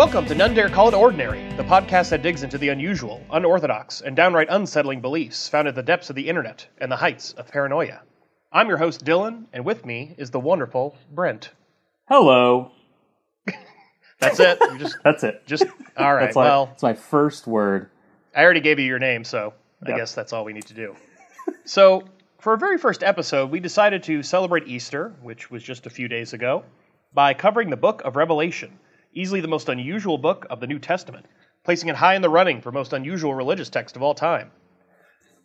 Welcome to None Dare Call It Ordinary, the podcast that digs into the unusual, unorthodox, and downright unsettling beliefs found at the depths of the internet and the heights of paranoia. I'm your host, Dylan, and with me is the wonderful Brent. Hello. That's it. You just, That's it. just all right. That's my, well, that's my first word. I already gave you your name, so I Yep. guess that's all we need to do. so, for our very first episode, we decided to celebrate Easter, which was just a few days ago, by covering the book of Revelation, easily the most unusual book of the New Testament, placing it high in the running for most unusual religious text of all time.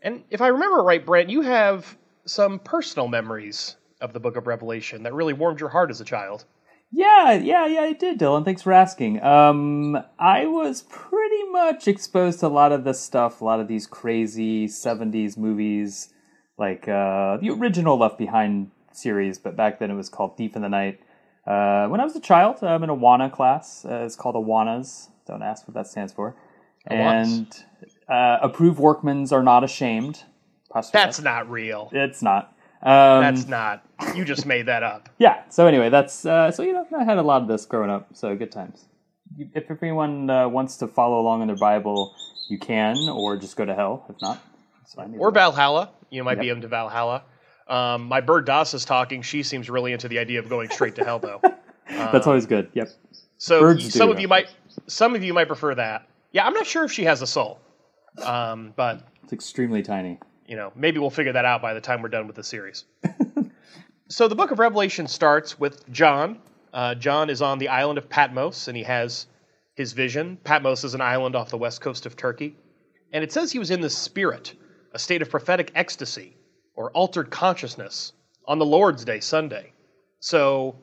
And if I remember right, Brent, you have some personal memories of the book of Revelation that really warmed your heart as a child. Yeah, yeah, yeah, I did, Dylan. Thanks for asking. Um, I was pretty much exposed to a lot of this stuff, a lot of these crazy 70s movies, like uh, the original Left Behind series, but back then it was called Thief in the Night. Uh, when I was a child, I'm in a WANA class. Uh, it's called Awanas. Don't ask what that stands for. Awanas. And uh, approved workmans are not ashamed. That's not real. It's not. Um, That's not. You just made that up. yeah. So anyway, that's uh, so you know I had a lot of this growing up. So good times. If anyone uh, wants to follow along in their Bible, you can, or just go to hell. If not, or Valhalla. You might be Yep. into Valhalla. Um, my bird Das is talking. She seems really into the idea of going straight to hell, though. That's always good. Yep. So Birds some of you might, some of you might prefer that. Yeah, I'm not sure if she has a soul, um, but It's extremely tiny. you know, maybe we'll figure that out by the time we're done with the series. so the book of Revelation starts with John. Uh, John is on the island of Patmos, and he has his vision. Patmos is an island off the west coast of Turkey, and it says he was in the spirit, a state of prophetic ecstasy or altered consciousness on the Lord's Day, Sunday. So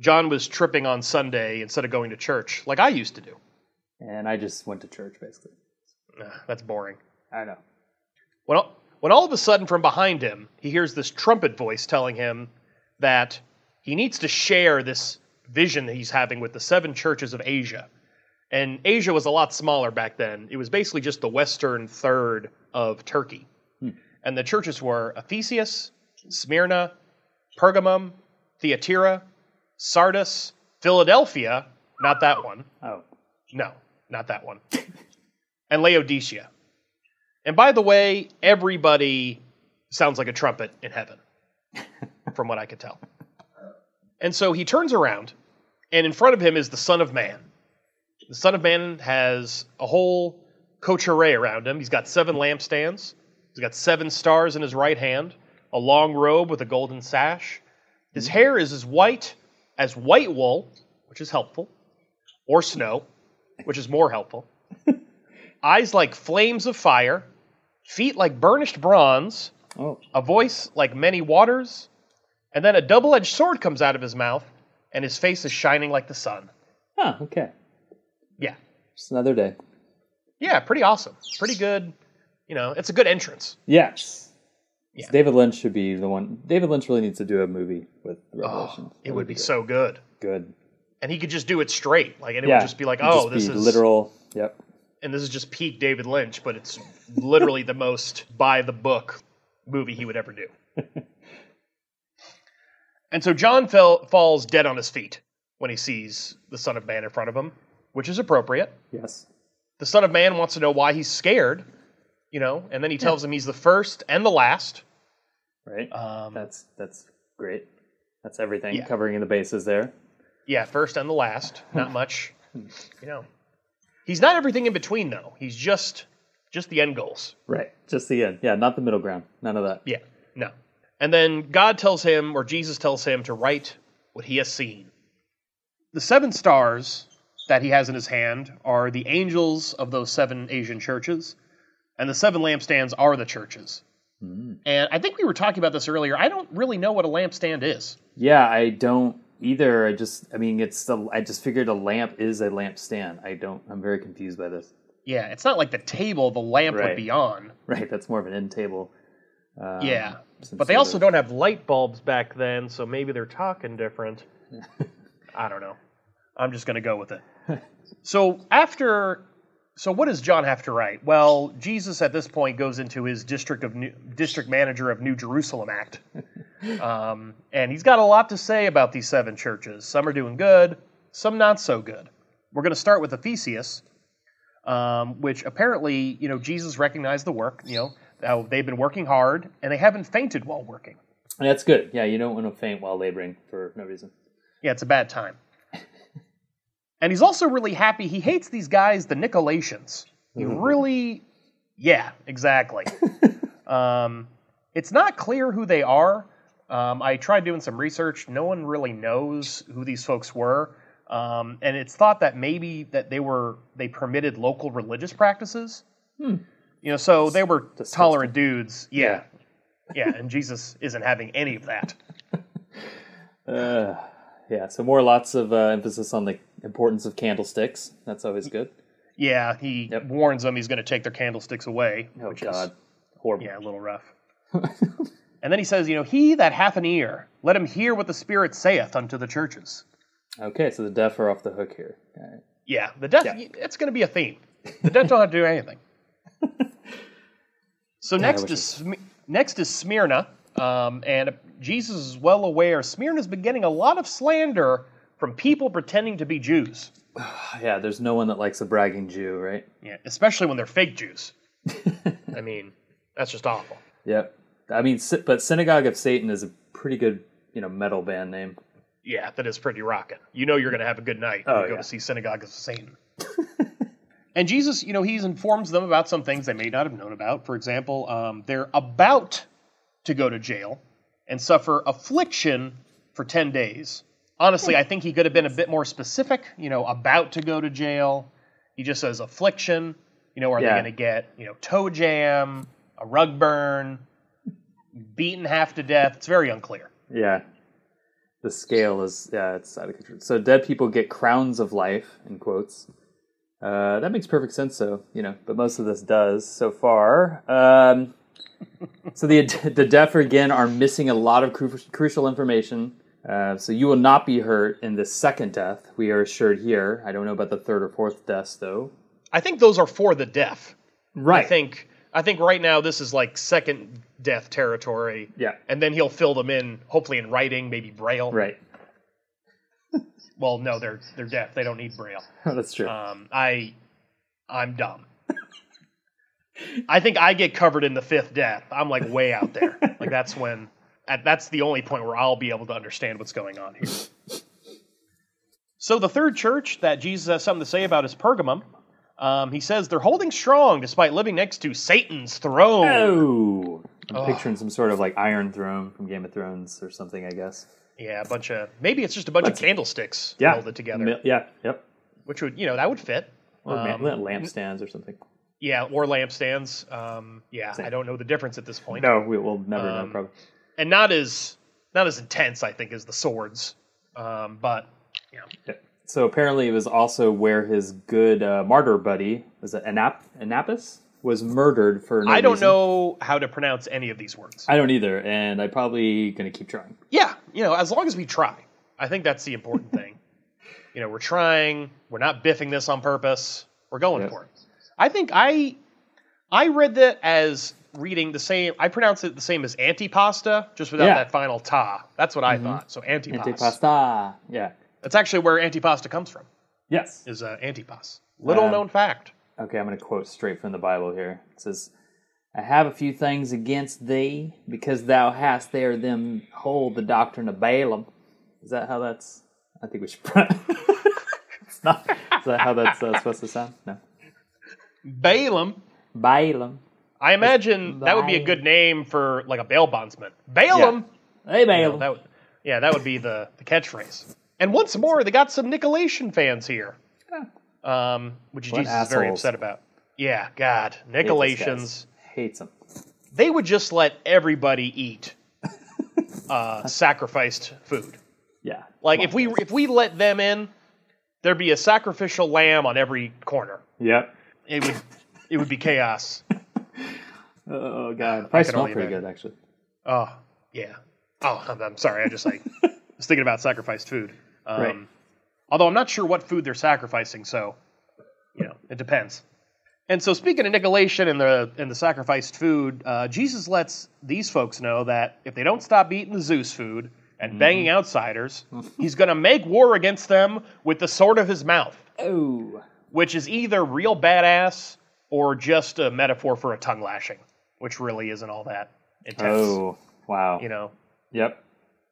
John was tripping on Sunday instead of going to church, like I used to do. And I just went to church basically. Nah, that's boring. I know. When all, when all of a sudden from behind him, he hears this trumpet voice telling him that he needs to share this vision that he's having with the seven churches of Asia. And Asia was a lot smaller back then. It was basically just the western third of Turkey. And the churches were Ephesus, Smyrna, Pergamum, Thyatira, Sardis, Philadelphia, not that one. Oh, No, not that one. and Laodicea. And by the way, everybody sounds like a trumpet in heaven, from what I could tell. And so he turns around, and in front of him is the Son of Man. The Son of Man has a whole coterie around him. He's got seven lampstands, he's got seven stars in his right hand, a long robe with a golden sash. His mm-hmm. hair is as white as white wool, which is helpful, or snow, which is more helpful. Eyes like flames of fire, feet like burnished bronze, oh, a voice like many waters, and then a double edged sword comes out of his mouth, and his face is shining like the sun. huh. Okay. Yeah. Just another day. Yeah, pretty awesome. Pretty good. You know, it's a good entrance. Yes. Yeah. David Lynch should be the one. David Lynch really needs to do a movie with the Revelations. Oh, it would be so good. good. And he could just do it straight. Like, and it yeah. would just be like, It'd oh, this is literal. Yep. and this is just peak David Lynch, but it's literally the most by the book movie he would ever do. and so John fell, falls dead on his feet when he sees the Son of Man in front of him, which is appropriate. Yes. The Son of Man wants to know why he's scared, you know, and then he tells him he's the first and the last. Right. Um, That's that's great. That's everything Yeah. covering in the bases there. yeah, first and the last. Not much, you know. He's not everything in between, though. He's just just the end goals. Right. Just the end. Yeah, not the middle ground. None of that. Yeah, no. And then God tells him, or Jesus tells him, to write what he has seen. The seven stars that he has in his hand are the angels of those seven Asian churches, and the seven lampstands are the churches. And I think we were talking about this earlier. I don't really know what a lampstand is. Yeah, I don't either. I just I mean it's the I just figured a lamp is a lampstand. I don't I'm very confused by this. Yeah, it's not like the table the lamp would be on. Right, that's more of an end table. Um, Yeah. But they also don't have light bulbs back then, so maybe they're talking different. I don't know. I'm just going to go with it. So after so what does John have to write? Well, Jesus at this point goes into his district of New, district manager of New Jerusalem act. Um, and he's got a lot to say about these seven churches. Some are doing good, some not so good. We're going to start with Ephesius, um, which apparently, you know, Jesus recognized the work. You know, they've been working hard and they haven't fainted while working. That's good. Yeah, you don't want to faint while laboring for no reason. Yeah, it's a bad time. And he's also really happy. He hates these guys, the Nicolaitans. He really, yeah, exactly. um, it's not clear who they are. Um, I tried doing some research. No one really knows who these folks were, um, and it's thought that maybe that they were they permitted local religious practices. You know, so they were tolerant dudes. Yeah, yeah, and Jesus isn't having any of that. Uh, yeah, so more lots of uh, emphasis on the importance of candlesticks. That's always good. Yeah, he Yep. warns them he's going to take their candlesticks away. Oh which God, Is, horrible. yeah, a little rough. and then he says, you know, he that hath an ear, let him hear what the Spirit saith unto the churches. Okay, so the deaf are off the hook here. Right. Yeah, the deaf. Yeah. It's going to be a theme. The deaf don't have to do anything. So I next is Sm- next is Smyrna, um, and Jesus is well aware Smyrna's been getting a lot of slander from people pretending to be Jews. Yeah, there's no one that likes a bragging Jew, right? Yeah, especially when they're fake Jews. I mean, that's just awful. Yep. I mean, but Synagogue of Satan is a pretty good, you know, metal band name. Yeah, that is pretty rocking. You know you're going to have a good night when Oh, you go yeah. to see Synagogue of Satan. and Jesus, you know, he informs them about some things they may not have known about. For example, um, they're about to go to jail and suffer affliction for 10 days. Honestly, I think he could have been a bit more specific, you know, about to go to jail. He just says affliction. You know, are Yeah. they going to get, you know, toe jam, a rug burn, beaten half to death? It's very unclear. Yeah. The scale is, yeah, it's out of control. So dead people get crowns of life, in quotes. Uh, that makes perfect sense, though, you know, but most of this does so far. Um, so the, the deaf, again, are missing a lot of cru- crucial information. Uh, so you will not be hurt in the second death, we are assured here. I don't know about the third or fourth deaths, though. I think those are for the deaf. Right. I think I think right now this is like second death territory. Yeah. And then he'll fill them in, hopefully in writing, maybe braille. Right. Well, no, they're they're deaf. They don't need braille. That's true. Um, I I'm dumb. I think I get covered in the fifth death. I'm like way out there. like that's when at, that's the only point where I'll be able to understand what's going on here. So the third church that Jesus has something to say about is Pergamum. Um, he says they're holding strong despite living next to Satan's throne. Oh, I'm Ugh. picturing some sort of like Iron Throne from Game of Thrones or something, I guess. Yeah, a bunch of maybe it's just a bunch of candlesticks Yeah, welded together, yeah, yep. which would you know that would fit. Or Um, lampstands or something. Yeah, or lampstands. Um, yeah, Same. I don't know the difference at this point. No, we will never know. Um, Probably. and not as not as intense, I think, as the swords. Um, but yeah, Yeah. So apparently, it was also where his good uh, martyr buddy was it Anap Anapis was murdered for. No I don't reason. know how to pronounce any of these words. I don't either, and I'm probably gonna keep trying. yeah, you know, as long as we try, I think that's the important thing. You know, we're trying. We're not biffing this on purpose. We're going Yep. for it. I think I I read that as reading the same. I pronounce it the same as antipasta, just without Yeah. that final ta. That's what I thought. So antipas. Antipasta. Yeah. That's actually where antipasta comes from. Yes. Is uh, antipas. Little Um, known fact. Okay, I'm going to quote straight from the Bible here. It says, I have a few things against thee, because thou hast there them hold the doctrine of Balaam. Is that how that's. I think we should. it's not. Is that how that's uh, supposed to sound? No. Balaam. Balaam. I imagine that would be a good name for like a bail bondsman. Balaam. Hey, Balaam. That would, yeah, that would be the, the catchphrase. And once more, they got some Nicolation fans here, um, which What Jesus is very upset about. Yeah, God, Nicolations. Hates them. They would just let everybody eat uh, sacrificed food. Yeah. Like if we if we let them in, there'd be a sacrificial lamb on every corner. Yep. It would it would be chaos. Oh, God. Probably smell pretty imagine. good, actually. Oh yeah. Oh, I'm, I'm sorry. I just like was thinking about sacrificed food. Um, Right. Although I'm not sure what food they're sacrificing, so you know it depends. And so speaking of Nicolation and the and the sacrificed food, uh, Jesus lets these folks know that if they don't stop eating the Zeus food and banging outsiders, he's going to make war against them with the sword of his mouth. Oh. Which is either real badass or just a metaphor for a tongue lashing, which really isn't all that intense. Oh. Wow. You know, Yep.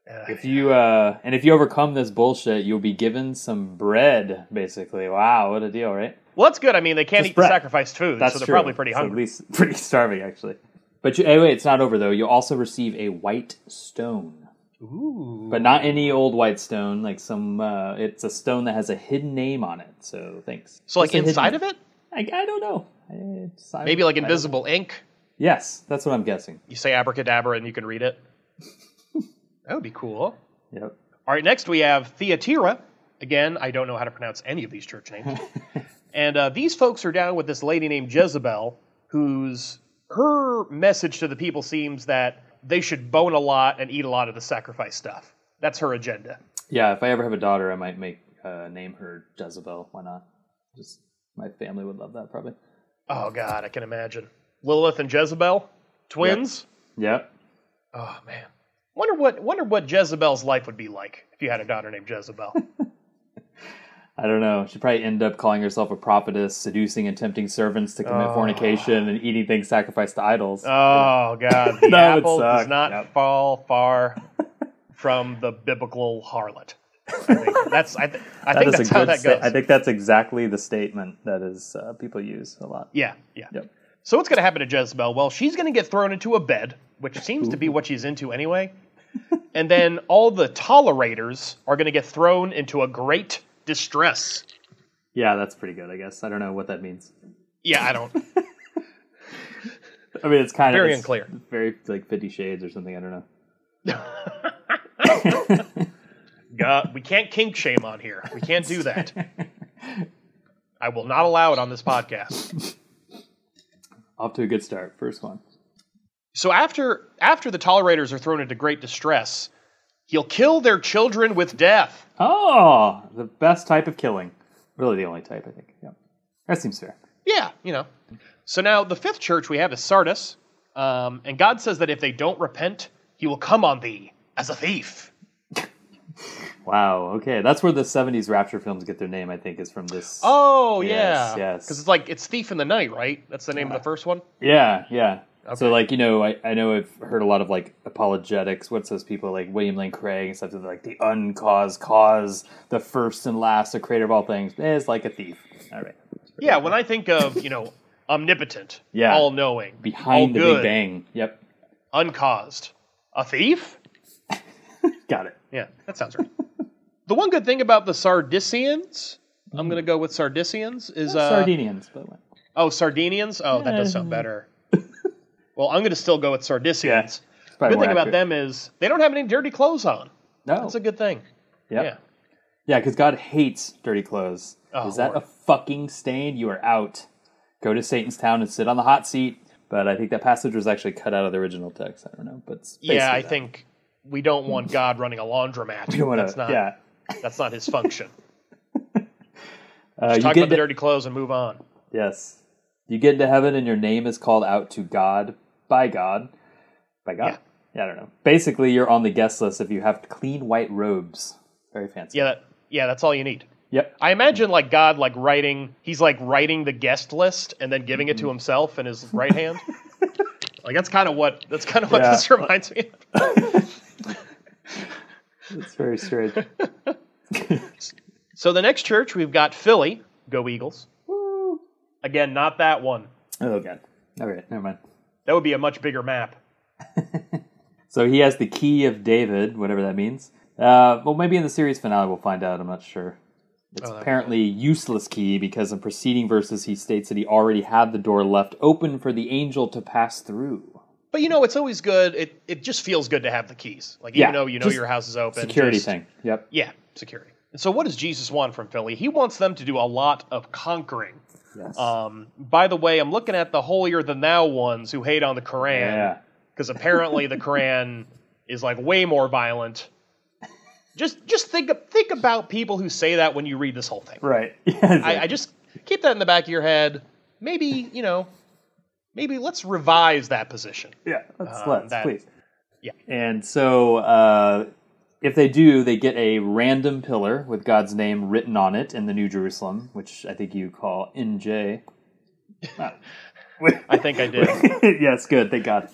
Uh, If you uh and if you overcome this bullshit, you'll be given some bread, basically. Wow, what a deal, right? well, that's good. I mean, they can't Just eat the bread. sacrificed food, That's so they're true. probably pretty So hungry. at least pretty starving, actually. But you, anyway, it's not over though. You'll also receive a white stone, Ooh. but not any old white stone. Like some, uh, it's a stone that has a hidden name on it. So thanks. So, like Just a inside of it, I, I don't know. It's- I- maybe like invisible ink. Yes, that's what I'm guessing. You say abracadabra and you can read it. that would be cool. Yep. All right, next we have Thyatira. Again, I don't know how to pronounce any of these church names. and uh, these folks are down with this lady named Jezebel, whose her message to the people seems that they should bone a lot and eat a lot of the sacrifice stuff. That's her agenda. Yeah, if I ever have a daughter, I might make uh, name her Jezebel. Why not? Just my family would love that probably. Oh God, I can imagine Lilith and Jezebel, twins. Yep. Oh man, wonder what wonder what Jezebel's life would be like if you had a daughter named Jezebel. I don't know. She'd probably end up calling herself a prophetess, seducing and tempting servants to commit Oh. fornication and eating things sacrificed to idols. Oh God, the apple does not Yep. fall far from the biblical harlot. I think that's I, th- I That think that's how good that sta- I think that's exactly the statement that is uh, people use a lot. yeah, yeah. Yep. So what's going to happen to Jezebel? Well, she's going to get thrown into a bed, which seems to be what she's into anyway. and then all the tolerators are going to get thrown into a great distress. Yeah, that's pretty good. I guess I don't know what that means. Yeah, I don't. I mean, it's kind Very of very unclear. Very like Fifty Shades or something. I don't know. God, we can't kink shame on here. We can't do that. I will not allow it on this podcast. Off to a good start. First one. So after after the tolerators are thrown into great distress, he'll kill their children with death. Oh, the best type of killing. Really, the only type I think. Yeah, that seems fair. Yeah, you know. So now the fifth church we have is Sardis, um, and God says that if they don't repent, He will come on thee as a thief. Wow. Okay, that's where the '70s rapture films get their name. I think is from this. Oh Yes, yeah, yes. Because it's like it's thief in the night, right? That's the name of the first one. Yeah, yeah. Okay. So like you know, I, I know I've heard a lot of like apologetics. What's those people like William Lane Craig and stuff? They're like the uncaused cause, the first and last, the creator of all things. Eh, It's like a thief. All right. Yeah, when I think of you know omnipotent, Yeah. all knowing, Behind all the good, Big Bang. Yep. uncaused, a thief. Got it. Yeah, that sounds right. the one good thing about the Sardisians, I'm going to go with Sardisians, is uh, Sardinians, by the way. oh Sardinians. Oh, that does sound better. Well, I'm going to still go with Sardisians. Yeah, It's The probably good thing about accurate. them is they don't have any dirty clothes on. No. That's a good thing. Yep. Yeah. Yeah, because God hates dirty clothes. Oh, Is that Lord. a fucking stain? You are out. Go to Satan's town and sit on the hot seat. But I think that passage was actually cut out of the original text. I don't know, but Yeah, I that. think we don't want God running a laundromat. don't want that's not Yeah, that's not his function. uh, you Talk get about the dirty clothes and move on. yes, you get into heaven and your name is called out to God by God by God. Yeah. Yeah, I don't know. Basically, you're on the guest list if you have clean white robes. Very fancy. Yeah, that, yeah, that's all you need. Yep. I imagine like God like writing he's like writing the guest list and then giving Mm-hmm. it to himself in his right hand. like that's kind of what that's kind of what Yeah. this reminds me of. It's very strange. So the next church we've got Philly, go Eagles. Again, not that one. oh god. All right, never mind. That would be a much bigger map. So he has the key of David, whatever that means. Uh, well, maybe in the series finale we'll find out. I'm not sure. It's Oh, that- apparently useless key because in preceding verses he states that he already had the door left open for the angel to pass through. But you know, it's always good. It it just feels good to have the keys. Like Yeah, even though you know just your house is open. Security just- thing. Yep. Yeah, security. And so what does Jesus want from Philly? He wants them to do a lot of conquering. Yes. Um, by the way, I'm looking at the holier than thou ones who hate on the Quran. yeah. because apparently the Quran is like way more violent. Just just think think about people who say that when you read this whole thing. Right. Yeah, I, I just keep that in the back of your head. Maybe you know, maybe let's revise that position. Yeah, let's Um, let's that- please. yeah. And so uh, if they do, they get a random pillar with God's name written on it in the New Jerusalem, which I think you call NJ. I think I did. yes, good. Thank God.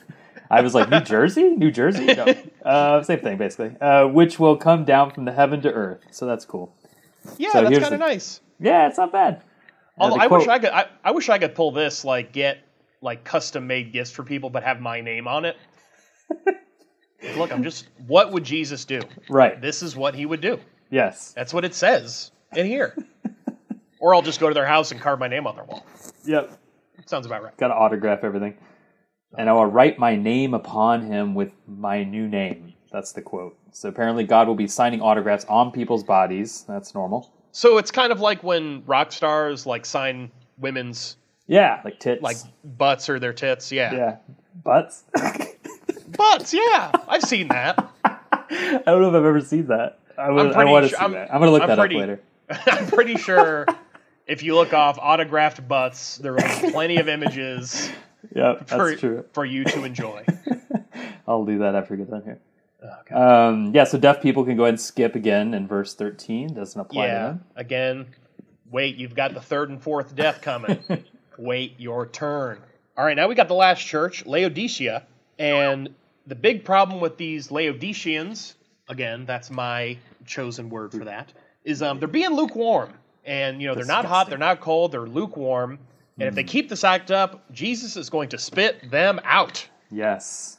I was like, New Jersey? New Jersey? No. Uh, same thing, basically. Uh, which will come down from the heaven to earth. So that's cool. Yeah, So that's kind of nice. Yeah, it's not bad. Although the I wish I could, I, I wish I could pull this like get like custom made gifts for people, but have my name on it. Look, I'm just. What would Jesus do? Right. This is what he would do. Yes. That's what it says in here. or I'll just go to their house and carve my name on their wall. Yep. Sounds about right. Got to autograph everything. And I will write my name upon him with my new name. That's the quote. So apparently, God will be signing autographs on people's bodies. That's normal. So it's kind of like when rock stars like sign women's Yeah, like tits. like butts or their tits. Yeah. yeah, butts. Butts. Yeah. I've seen that. I don't know if I've ever seen that. I, would, I want to sure- see I'm- that. I'm gonna look I'm that pretty- up later. I'm pretty sure if you look off autographed butts, there are plenty of images that's for, true. for you to enjoy. I'll do that after we get done here. Okay. Um, yeah, so deaf people can go ahead and skip again in verse 13. Doesn't apply to yeah. them. Again, wait, you've got the third and fourth death coming. wait your turn. All right, now we got the last church, Laodicea, and the big problem with these Laodiceans, again, that's my chosen word for that, is um, they're being lukewarm. And you know, they're not hot, they're not cold, they're lukewarm. And if they keep this act up, Jesus is going to spit them out. Yes.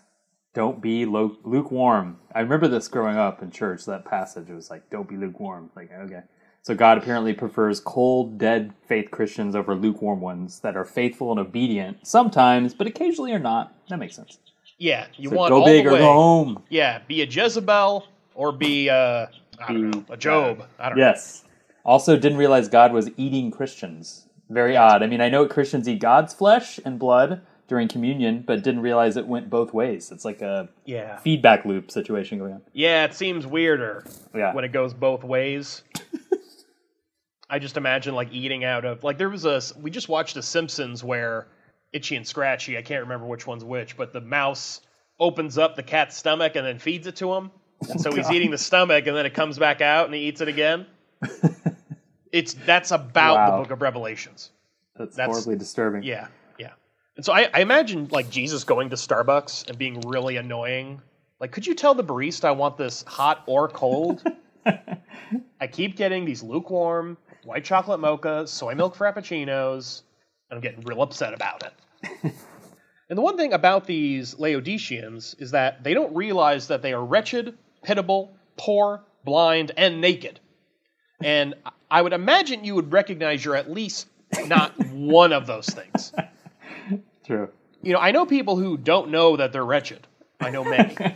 Don't be lo- lukewarm. I remember this growing up in church, that passage. It was like, don't be lukewarm. Like, okay. So God apparently prefers cold, dead faith Christians over lukewarm ones that are faithful and obedient sometimes, but occasionally are not. That makes sense. Yeah, you So want go all big the or way. go home. Yeah, be a Jezebel or be uh, I don't Be, know, a Job. I don't know. Yes. Also, didn't realize God was eating Christians. Very odd. I mean, I know Christians eat God's flesh and blood during communion, but didn't realize it went both ways. It's like a Yeah. feedback loop situation going on. Yeah, it seems weirder Yeah. when it goes both ways. I just imagine like eating out of like there was a we just watched The Simpsons where Itchy and Scratchy, I can't remember which one's which, but the mouse opens up the cat's stomach and then feeds it to him. Oh, and so he's eating the stomach and then it comes back out and he eats it again. it's that's about Wow. the book of Revelations. That's, That's- horribly disturbing. Yeah, yeah. And so I, I imagine like Jesus going to Starbucks and being really annoying. Like, could you tell the barista I want this hot or cold? I keep getting these lukewarm white chocolate mochas, soy milk frappuccinos, and I'm getting real upset about it. and the one thing about these Laodiceans is that they don't realize that they are wretched, pitiable, poor, blind, and naked. And I would imagine you would recognize you're at least not one of those things. True. You know, I know people who don't know that they're wretched. I know many.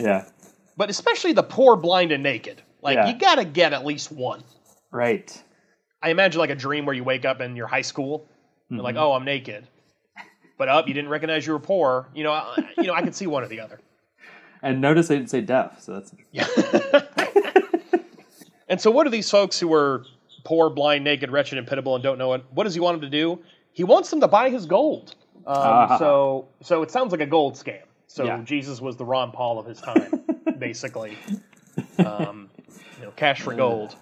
Yeah. but especially the poor, blind, and naked. Like, Yeah. you gotta get at least one. Right. I imagine like a dream where you wake up in your high school, and like, Mm-hmm. oh, I'm naked. But up, you didn't recognize you were poor. You know, I, you know, I could see one or the other. And notice they didn't say deaf, so that's yeah. And so, what are these folks who are poor, blind, naked, wretched, and pitiable, and don't know it? What does he want them to do? He wants them to buy his gold. Um, Ah. So, so it sounds like a gold scam. So Yeah. Jesus was the Ron Paul of his time, basically. Um, you know, cash for gold.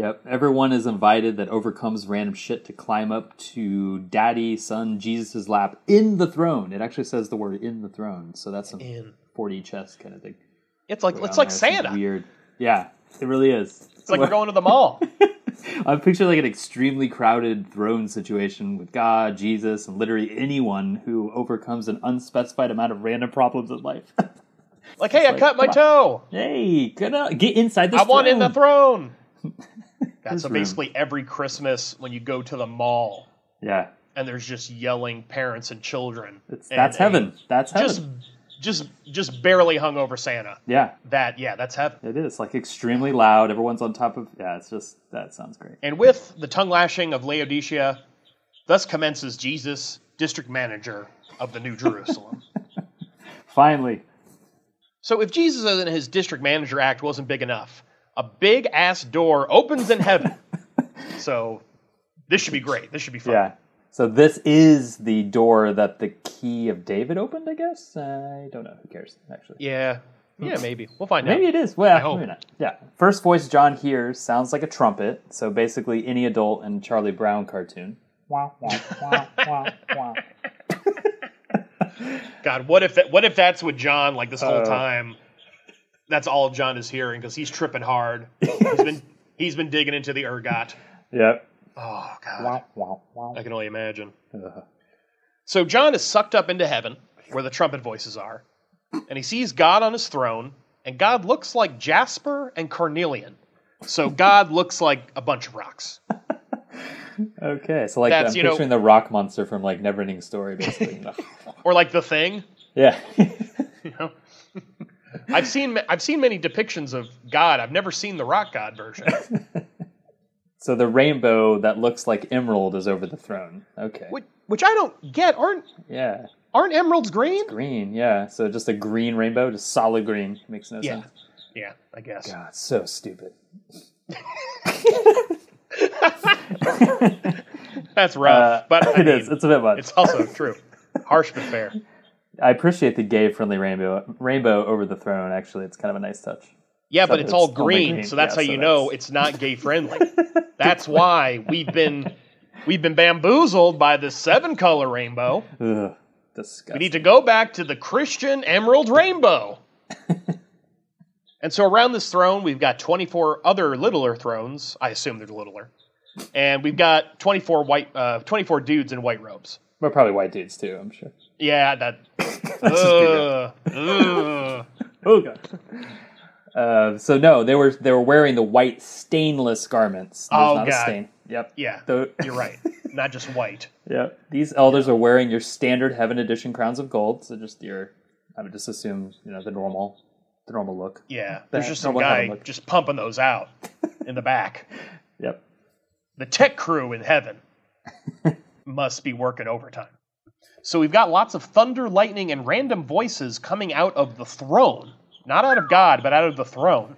Yep. Everyone is invited that overcomes random shit to climb up to Daddy, Son, Jesus' lap in the throne. It actually says the word in the throne, so that's some In 4D chess kind of thing. it's like Around it's like Santa. Weird. Yeah, it really is. It's like we're going to the mall. I'm picturing like an extremely crowded throne situation with God, Jesus, and literally anyone who overcomes an unspecified amount of random problems in life. Like, hey, I like, cut my come on. toe. hey, get out, get inside this. I want in the throne. That's This so room. basically every Christmas when you go to the mall Yeah, and there's just yelling parents and children. it's, and that's a heaven. That's heaven. Just, just, just barely hungover Santa. yeah, That, yeah, that's heaven. it is like extremely loud. Everyone's on top of. Yeah, it's just that sounds great. And with the tongue lashing of Laodicea, thus commences Jesus, district manager of the New Jerusalem. Finally, so if Jesus and his district manager act wasn't big enough, a big ass door opens in heaven. so this should be great. This should be fun. yeah. So this is the door that the key of David opened. I guess I don't know. Who cares? Actually, Yeah. Yeah, maybe. We'll find out. Maybe it is. Well, maybe not. Yeah. First voice John hears sounds like a trumpet, so basically any adult in Charlie Brown cartoon. Wah, wah, wah, wah, wah. God, what if that, what if that's what John like this whole Uh. time? That's all John is hearing because he's tripping hard. He's been he's been digging into the ergot. Yep. Oh God. I can only imagine. Ugh. So John is sucked up into heaven, where the trumpet voices are, and he sees God on his throne, and God looks like Jasper and Carnelian. So God looks like a bunch of rocks. Okay, so like That's, I'm you know- picturing the rock monster from like Neverending Story, basically. Or like the thing. yeah. You know? I've seen I've seen many depictions of God. I've never seen the rock God version. so the rainbow that looks like emerald is over the throne. Okay. Which, which I don't get. Aren't Yeah. aren't emeralds green? Green, yeah. So just a green rainbow, just solid green. Makes no Yeah. sense. Yeah, I guess. God, so stupid. That's rough, Uh, but I it mean, is. It's a bit much. It's also true. Harsh but fair. I appreciate the gay friendly rainbow rainbow over the throne. Actually, it's kind of a nice touch. Yeah, but it's all green, green. so that's Yeah, how so you know it's not gay friendly. that's why we've been we've been bamboozled by the seven color rainbow. Ugh, disgusting. We need to go back to the Christian emerald rainbow. and so around this throne, we've got 24 other littler thrones. I assume they're littler. And we've got 24 white uh, 24 dudes in white robes. We're probably white dudes too. I'm sure. Yeah, that Ugh, ugh. Oh god. Uh, so no, they were they were wearing the white stainless garments. There's Oh, not a God. stain. Yep. Yeah, The- you're right. Not just white. Yep. These elders are wearing your standard heaven edition crowns of gold. So just your, I would just assume you know the normal, the normal look. Yeah, there's just some guy just pumping those out in the back. Yep. The tech crew in heaven must be working overtime. So we've got lots of thunder, lightning, and random voices coming out of the throne. Not out of God, but out of the throne.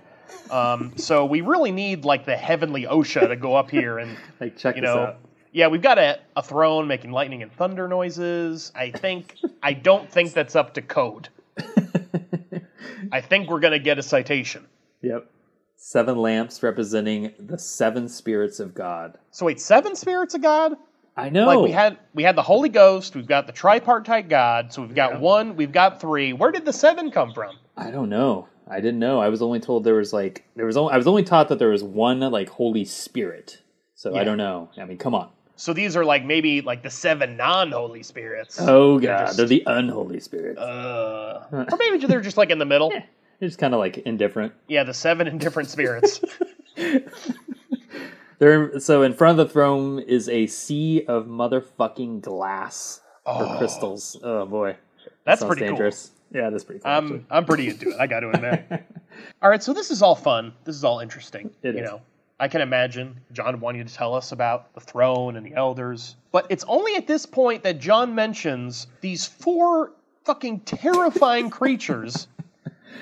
Um, so we really need like the heavenly OSHA to go up here and Like check you this know out. yeah we've got a, a throne making lightning and thunder noises i think i don't think that's up to code i think we're going to get a citation Yep. Seven lamps representing the seven spirits of God. so wait seven spirits of god I know. like we had we had the holy ghost we've got the tripartite god so we've got Yeah. one we've got three where did the seven come from I don't know. I didn't know. I was only told there was like there was only I was only taught that there was one like Holy Spirit. So Yeah. I don't know. I mean, come on. so these are like maybe like the seven non-holy spirits Oh They're god, just- they're the unholy spirits. uh, or maybe they're just like in the middle They're just kind of like indifferent. yeah the seven indifferent spirits There, so in front of the throne is a sea of motherfucking glass or Oh. crystals. Oh boy, that's sounds pretty cool dangerous. Yeah, that's pretty cool. I'm I'm pretty into it. I got to admit. all right, so this is all fun. This is all interesting. It you is. know, I can imagine John wanting to tell us about the throne and the elders, but it's only at this point that John mentions these four fucking terrifying creatures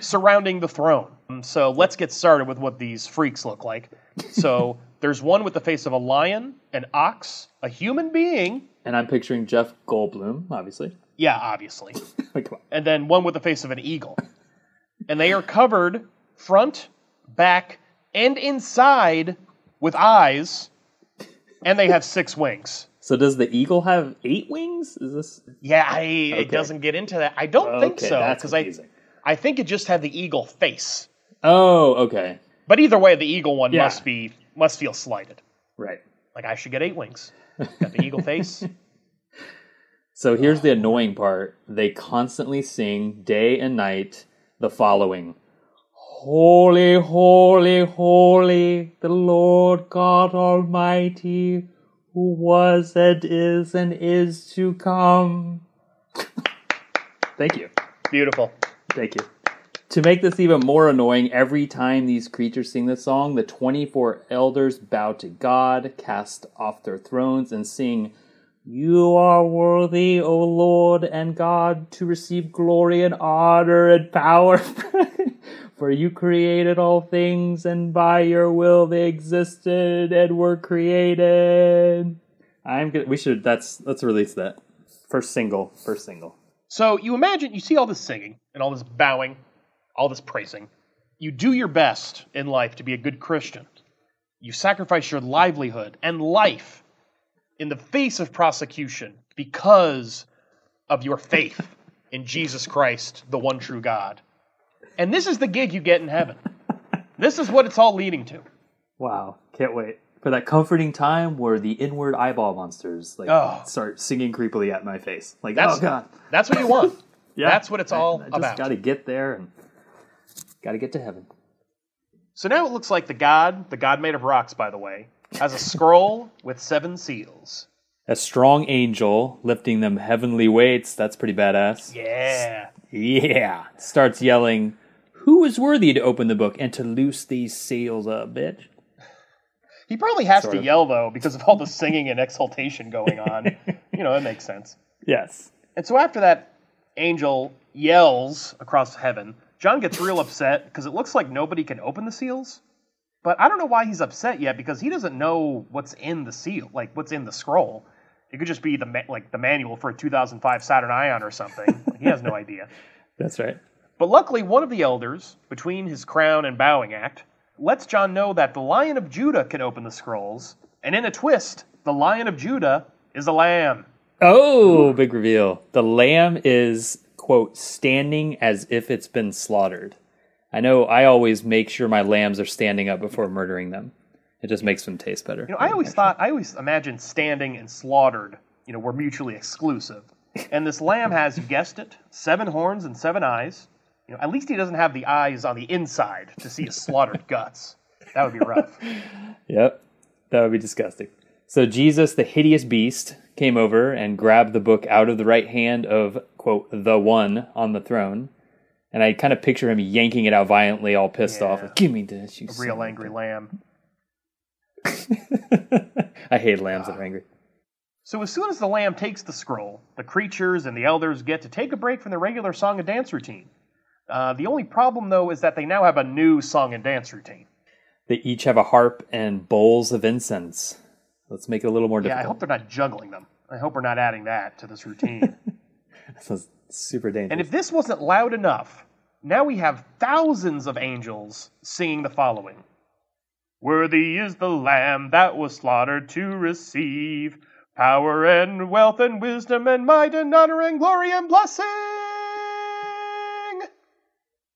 surrounding the throne. So let's get started with what these freaks look like. So there's one with the face of a lion, an ox, a human being. and I'm picturing Jeff Goldblum, obviously. Yeah, obviously. Come on. and then one with the face of an eagle. And they are covered front, back, and inside with eyes, and they have six wings. So does the eagle have eight wings? Is this Yeah, I, Okay. it doesn't get into that. I don't think so that's because I. I think it just had the eagle face. Oh, okay, But either way, the eagle one Yeah. must be must feel slighted. right. Like I should get eight wings. Got the eagle face. So here's the annoying part. They constantly sing day and night the following Holy, holy, holy, the Lord God Almighty, who was and is and is to come. Thank you. Beautiful. Thank you. To make this even more annoying, every time these creatures sing this song, the 24 elders bow to God, cast off their thrones, and sing, You are worthy, O Lord and God, to receive glory and honor and power. For you created all things, and by your will they existed and were created. I'm good. We should. That's let's release that first single. First single. So you imagine you see all this singing and all this bowing, all this praising. You do your best in life to be a good Christian. You sacrifice your livelihood and life in the face of prosecution because of your faith in Jesus Christ, the one true God. And this is the gig you get in heaven. This is what it's all leading to. Wow, can't wait for that comforting time where the inward eyeball monsters like Oh. start singing creepily at my face. Like, That's- oh god, That's what you want. yeah, That's what it's all I, I just about. Got to get there and got to get to heaven. So now it looks like the god, the god made of rocks, by the way, has a scroll with seven seals. A strong angel lifting them heavenly weights. That's pretty badass. Yeah. Yeah. Starts yelling, Who is worthy to open the book and to loose these seals up, bitch? He probably has Sort to of. yell though because of all the singing and exultation going on. you know, it makes sense. Yes. And so after that angel yells across heaven, John gets real upset because it looks like nobody can open the seals. But I don't know why he's upset yet because he doesn't know what's in the seal, like what's in the scroll. It could just be the ma- like the manual for a 2005 Saturn Ion or something. he has no idea. That's right. But luckily, one of the elders, between his crown and bowing act, lets John know that the Lion of Judah can open the scrolls, and in a twist, the Lion of Judah is a lamb. Oh, big reveal. The lamb is, quote, standing as if it's been slaughtered. I know I always make sure my lambs are standing up before murdering them. It just makes them taste better. You know, I always thought, I always imagined standing and slaughtered, you know, were mutually exclusive. And this lamb has, you guessed it, seven horns and seven eyes. You know, at least he doesn't have the eyes on the inside to see his slaughtered guts. That would be rough. Yep. That would be disgusting. So Jesus, the hideous beast, came over and grabbed the book out of the right hand of, quote, the one on the throne. And I kind of picture him yanking it out violently, all pissed off. Like, Give me this, you Real son angry lamb. I hate lambs that are angry. So as soon as the lamb takes the scroll, the creatures and the elders get to take a break from their regular song and dance routine. Uh, the only problem, though, is that they now have a new song and dance routine. They each have a harp and bowls of incense. Let's make it a little more difficult. Yeah, I hope they're not juggling them. I hope we're not adding that to this routine. This is super dangerous. and if this wasn't loud enough, now we have thousands of angels singing the following Worthy is the Lamb that was slaughtered to receive power and wealth and wisdom and might and honor and glory and blessing.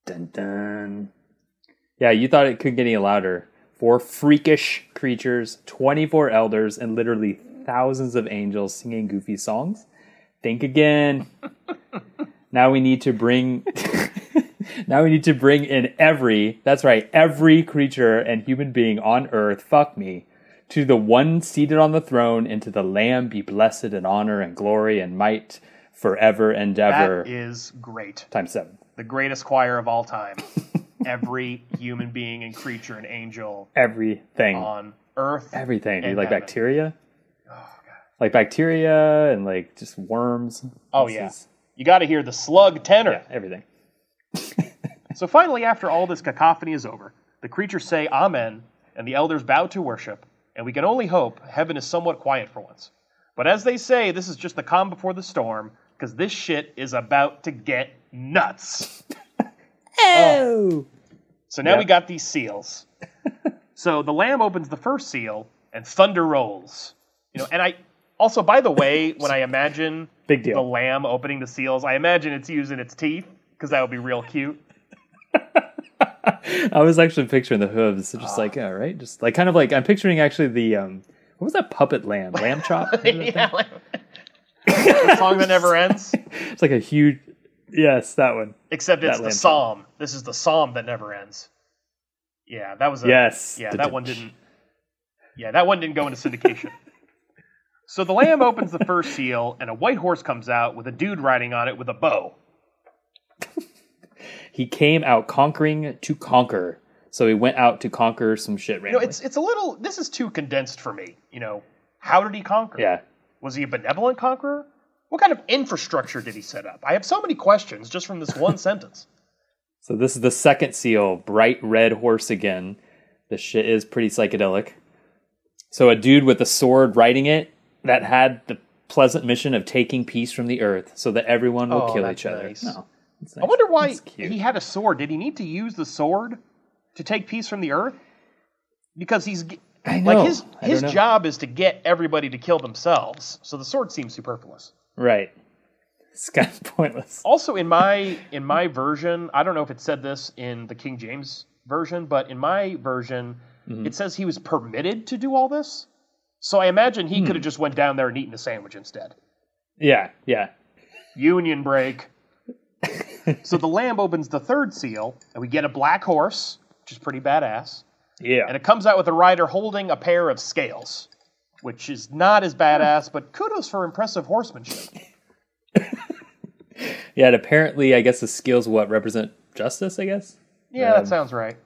Dun dun. Yeah, you thought it could get any louder. Four freakish creatures, 24 elders, and literally thousands of angels singing goofy songs. Think again. now we need to bring Now we need to bring in every, that's right, every creature and human being on earth, fuck me, to the one seated on the throne, and to the Lamb be blessed in honor and glory and might forever and ever. That is great. Times seven. The greatest choir of all time. Every human being and creature and angel Everything. on earth. Everything. dude. and like heaven. bacteria. Oh, like bacteria and like just worms. Oh, This yeah. is- You got to hear the slug tenor. yeah, everything. So finally, after all this cacophony is over, the creatures say Amen, and the elders bow to worship, and we can only hope heaven is somewhat quiet for once. But as they say, this is just the calm before the storm, because this shit is about to get nuts. Oh. So now Yep. we got these seals. so the lamb opens the first seal, and thunder rolls. You know, and I also, by the way, when I imagine Big deal. the lamb opening the seals, I imagine it's using its teeth because that would be real cute. I was actually picturing the hooves, just like all right, just like kind of like I'm picturing actually the um, what was that puppet lamb? Lamb chop? What is that yeah, like- the song that never ends. It's like a huge. Yes, that one. Except it's That the lamb psalm. This is the psalm that never ends. Yeah, that was a Yes. Yeah, that one didn't. Yeah, that one didn't go into syndication. So the lamb opens the first seal, and a white horse comes out with a dude riding on it with a bow. He came out conquering to conquer. So he went out to conquer some shit You know, it's it's a little. This is too condensed for me. You know, how did he conquer? yeah. Was he a benevolent conqueror? What kind of infrastructure did he set up? I have so many questions just from this one sentence. So this is the second seal, bright red horse again. This shit is pretty psychedelic. So a dude with a sword riding it that had the pleasant mission of taking peace from the earth so that everyone will Oh, kill each other. nice. No. It's I wonder why he had a sword. Did he need to use the sword to take peace from the earth? Because he's g- I know. like his his job is to get everybody to kill themselves. So the sword seems superfluous. Right. It's kind of pointless. Also in my in my version, I don't know if it said this in the King James version, but in my version, Mm-hmm. it says he was permitted to do all this. So I imagine he Hmm. could have just went down there and eaten a sandwich instead. Yeah, yeah. Union break. so the lamb opens the third seal, and we get a black horse, which is pretty badass. Yeah. And it comes out with a rider holding a pair of scales, which is not as badass, but kudos for impressive horsemanship. yeah, and apparently I guess the scales what represent justice, I guess. Yeah, Um, that sounds right.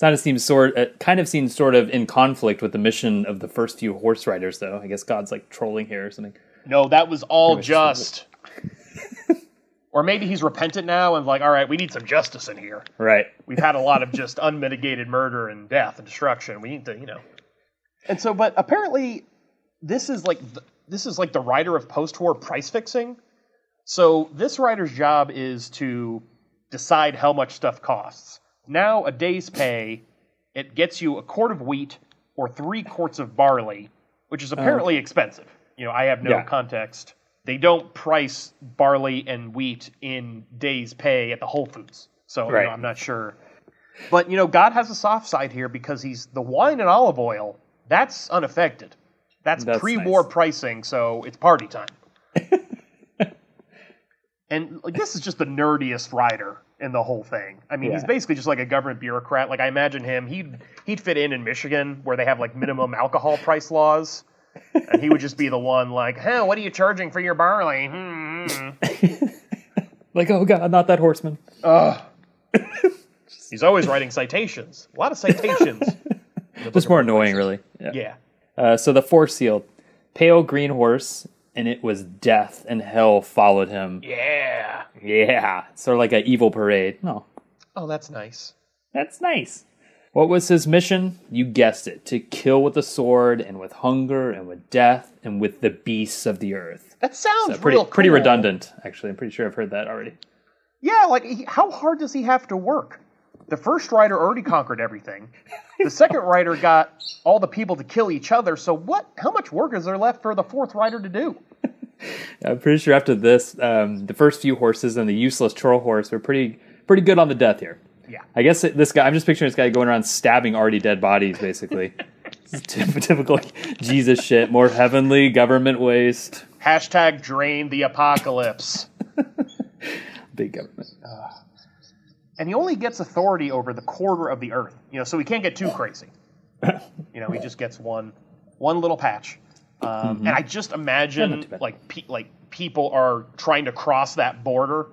It's seems sort it kind of seems sort of in conflict with the mission of the first few horse riders though. I guess God's like trolling here or something. No, that was all much just. or maybe he's repentant now and like, all right, we need some justice in here. Right. We've had a lot of just unmitigated murder and death and destruction. We need to, you know. And so, but apparently, this is like the, this is like the writer of post-war price fixing. So this writer's job is to decide how much stuff costs. Now, a day's pay, it gets you a quart of wheat or three quarts of barley, which is oh. apparently expensive. You know, I have no Yeah. context. They don't price barley and wheat in days' pay at the Whole Foods, so you know, I'm not sure. But you know, God has a soft side here because he's the wine and olive oil. That's unaffected. That's, That's pre-war nice. pricing, so it's party time. and like this is just the nerdiest writer in the whole thing. I mean, he's basically just like a government bureaucrat. Like I imagine him, he'd he'd fit in in Michigan where they have like minimum alcohol price laws, and he would just be the one like, "Huh, what are you charging for your barley?" Hmm. hmm." Like, oh god, not that horseman. Ugh. He's always writing citations. A lot of citations. Just more annoying, really. Yeah. Yeah. Uh, so the fourth seal, pale green horse, and it was death and hell followed him. Yeah. Yeah, sort of like an evil parade. No, Oh, that's nice. that's nice. What was his mission? You guessed it: to kill with the sword, and with hunger, and with death, and with the beasts of the earth. That sounds Pretty, real pretty redundant, actually. I'm pretty sure I've heard that already. Yeah, like he, how hard does he have to work? The first rider already conquered everything. The second rider got all the people to kill each other. So what? How much work is there left for the fourth rider to do? I'm pretty sure after this, um, the first few horses and the useless troll horse were pretty pretty good on the death here. Yeah. I guess this guy. I'm just picturing this guy going around stabbing already dead bodies, basically. This is typ- typical Jesus shit. More heavenly government waste. Hashtag drain the apocalypse. Big government. And he only gets authority over the quarter of the earth. You know, so he can't get too crazy. You know, he just gets one one little patch. Um, And I just imagine not like pe- like people are trying to cross that border,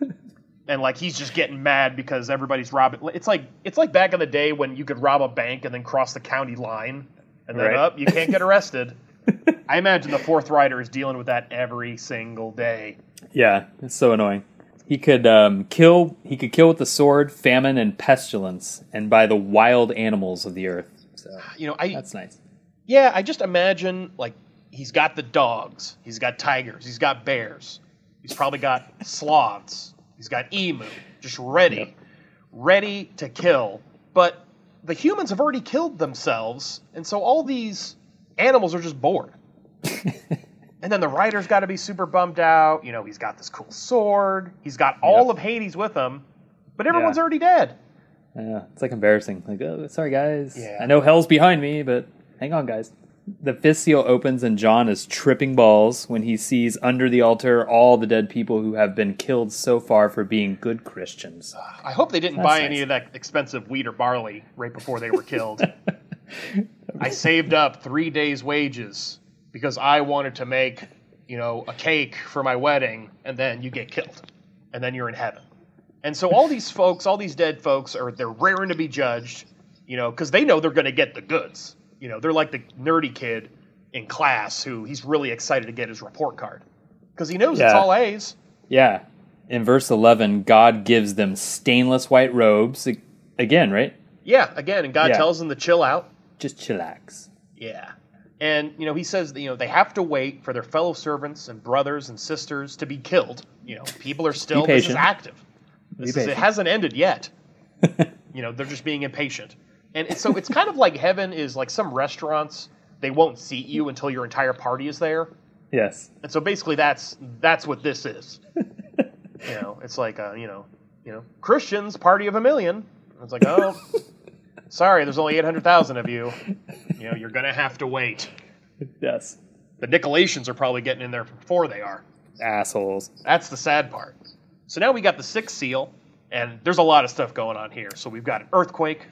and like he's just getting mad because everybody's robbing. It's like it's like back in the day when you could rob a bank and then cross the county line, and then Right. up you can't get arrested. I imagine the fourth rider is dealing with that every single day. Yeah, it's so annoying. He could um, kill. He could kill with the sword, famine, and pestilence, and by the wild animals of the earth. So You know, I that's nice. Yeah, I just imagine like he's got the dogs, he's got tigers, he's got bears, he's probably got sloths, he's got emu, just ready, ready to kill. But the humans have already killed themselves, and so all these animals are just bored. and then the writer's got to be super bummed out. You know, he's got this cool sword, he's got all Yep. of Hades with him, but everyone's Yeah. already dead. Yeah, it's like embarrassing. Like, oh, sorry guys. Yeah. I know hell's behind me, but hang on, guys. The fifth seal opens and John is tripping balls when he sees under the altar all the dead people who have been killed so far for being good Christians. I hope they didn't That's buy nice. any of that expensive wheat or barley right before they were killed. I saved up three days' wages because I wanted to make, you know, a cake for my wedding, and then you get killed, and then you're in heaven. And so all these folks, all these dead folks, are they're raring to be judged, you know, because they know they're going to get the goods. You know, they're like the nerdy kid in class who he's really excited to get his report card because he knows it's all A's. Yeah. In verse 11, God gives them stainless white robes. Again, right? Yeah, again, and God Yeah. tells them to chill out. Just chillax. Yeah. And you know, he says that, you know they have to wait for their fellow servants and brothers and sisters to be killed. You know, people are still this is active. This is, it hasn't ended yet. you know, they're just being impatient. And it's, so it's kind of like heaven is like some restaurants. They won't seat you until your entire party is there. Yes. And so basically, that's that's what this is. you know, it's like uh, you know, you know, Christians party of a million. It's like, oh, sorry, there's only eight hundred thousand of you. You know, you're gonna have to wait. Yes. The Nicolaitans are probably getting in there before they are. Assholes. That's the sad part. So now we got the sixth seal, and there's a lot of stuff going on here. So we've got an earthquake,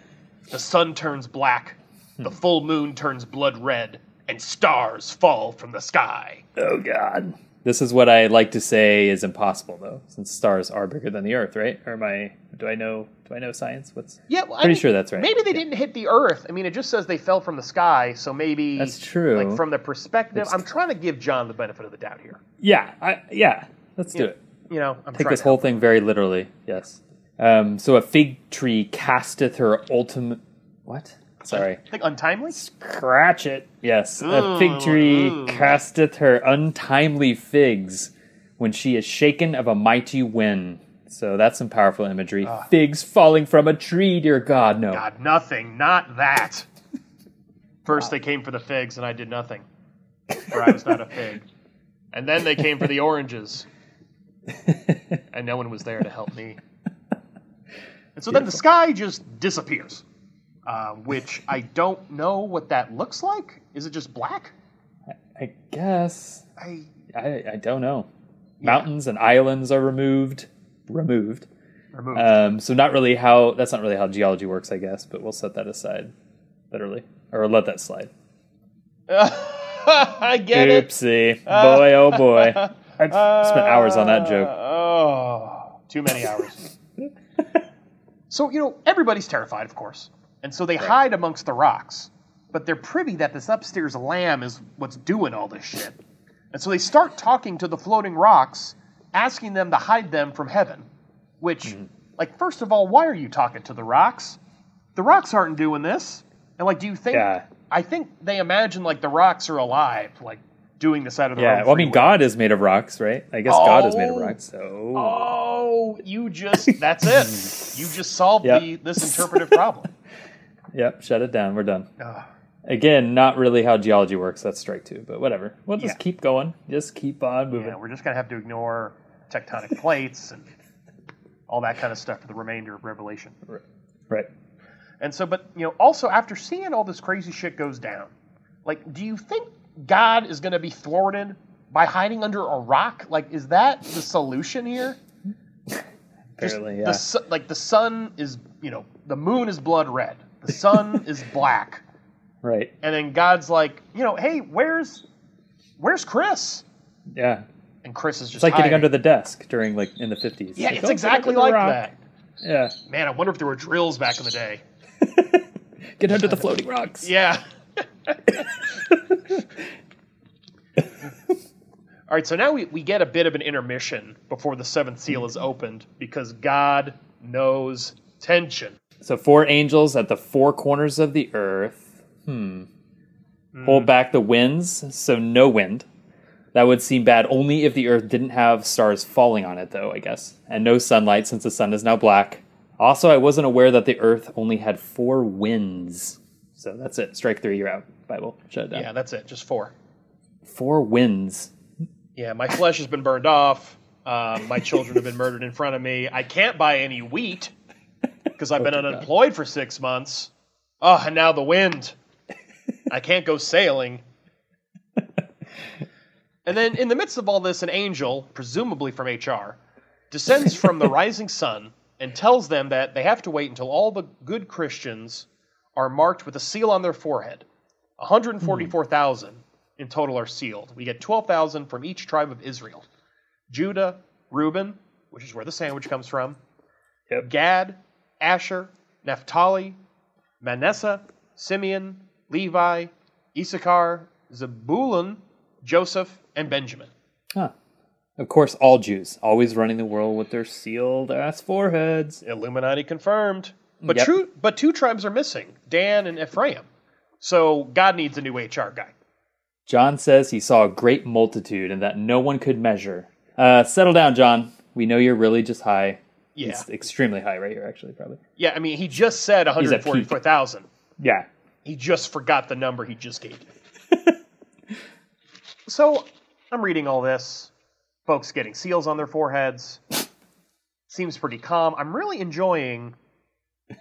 the sun turns black, the hmm. full moon turns blood red, and stars fall from the sky. Oh God. This is what I like to say is impossible, though, since stars are bigger than the Earth, right? Or am I? Do I know? Do I know science? What's? Yeah, well, I Pretty mean, sure that's right. Maybe they didn't hit the Earth. I mean, it just says they fell from the sky, so maybe That's true. Like from the perspective, I'm trying to give John the benefit of the doubt here. Yeah. I, yeah. Let's do Yeah. it. You know, I'm Take this whole thing very literally. Yes. Um, so a fig tree casteth her ultimate. What? Sorry. Like untimely. Scratch it. Yes. a fig tree Ooh. casteth her untimely figs when she is shaken of a mighty wind. So that's some powerful imagery. Ah. Figs falling from a tree, dear God, no. God, nothing, not that. First they came for the figs, and I did nothing, for I was not a fig. And then they came for the oranges, and no one was there to help me. And so then the sky just disappears, uh, which I don't know what that looks like. Is it just black? I guess. I I, I don't know. Mountains and islands are removed. Removed. removed. Um, so not really how that's not really how geology works, I guess. But we'll set that aside, literally, or let that slide. I get it. Oopsie, boy, oh boy. I've spent hours on that joke. Oh, too many hours. so, you know, everybody's terrified, of course. And so they hide amongst the rocks. But they're privy that this upstairs lamb is what's doing all this shit. And so they start talking to the floating rocks, asking them to hide them from heaven. Which, Mm-hmm. like, first of all, why are you talking to the rocks? The rocks aren't doing this. And, like, do you think. Yeah. I think they imagine, like, the rocks are alive, like, doing this out of the Yeah, well, I mean. God is made of rocks, right? I guess God is made of Oh. rocks. So Oh, you just that's it. You just solved Yep. the this interpretive problem. Yep, shut it down. We're done. Ugh. Again, not really how geology works. That's strike two, but whatever. We'll just Yeah. keep going. Just keep on moving. yeah, we're just gonna have to ignore tectonic plates and all that kind of stuff for the remainder of Revelation. Right. And so, but you know, also after seeing all this crazy shit goes down, like, do you think God is gonna be thwarted by hiding under a rock? Like, is that the solution here? Just Apparently, the yeah. su- like the sun is, you know, the moon is blood red, the sun is black. Right. and then God's like, you know, hey, where's where's Chris? Yeah. And Chris is just It's like getting under the desk during like in the fifties. yeah, it's exactly like that. Yeah. Man, I wonder if there were drills back in the day. Get under the floating rocks. Yeah. All right, so now we, we get a bit of an intermission before the seventh seal is opened because God knows tension. So four angels at the four corners of the earth. Hmm. Hmm. Hold back the winds, so no wind. That would seem bad only if the earth didn't have stars falling on it, though, I guess. And no sunlight since the sun is now black. Also, I wasn't aware that the earth only had four winds. So that's it. Strike three, you're out. Bible. Shut it down. Yeah, that's it, just four. Four winds. Yeah, my flesh has been burned off. Uh, my children have been murdered in front of me. I can't buy any wheat because I've been God. unemployed for six months. Oh, and now the wind. I can't go sailing. And then, in the midst of all this, an angel, presumably from HR, descends from the rising sun and tells them that they have to wait until all the good Christians are marked with a seal on their forehead. 144,000 in total are sealed. We get 12,000 from each tribe of Israel Judah, Reuben, which is where the sandwich comes from, Yep. Gad, Asher, Naphtali, Manasseh, Simeon, Levi, Issachar, Zebulun, Joseph, and Benjamin. Huh. Of course, all Jews, always running the world with their sealed ass foreheads. Illuminati confirmed. But Yep. true, but two tribes are missing: Dan and Ephraim. So God needs a new HR guy. John says he saw a great multitude and that no one could measure. Uh, settle down, John. We know you're really just high. Yeah. He's extremely high right here, actually, probably. Yeah, I mean, he just said 144,000. Yeah. He just forgot the number he just gave you. so I'm reading all this. Folks getting seals on their foreheads. Seems pretty calm. I'm really enjoying.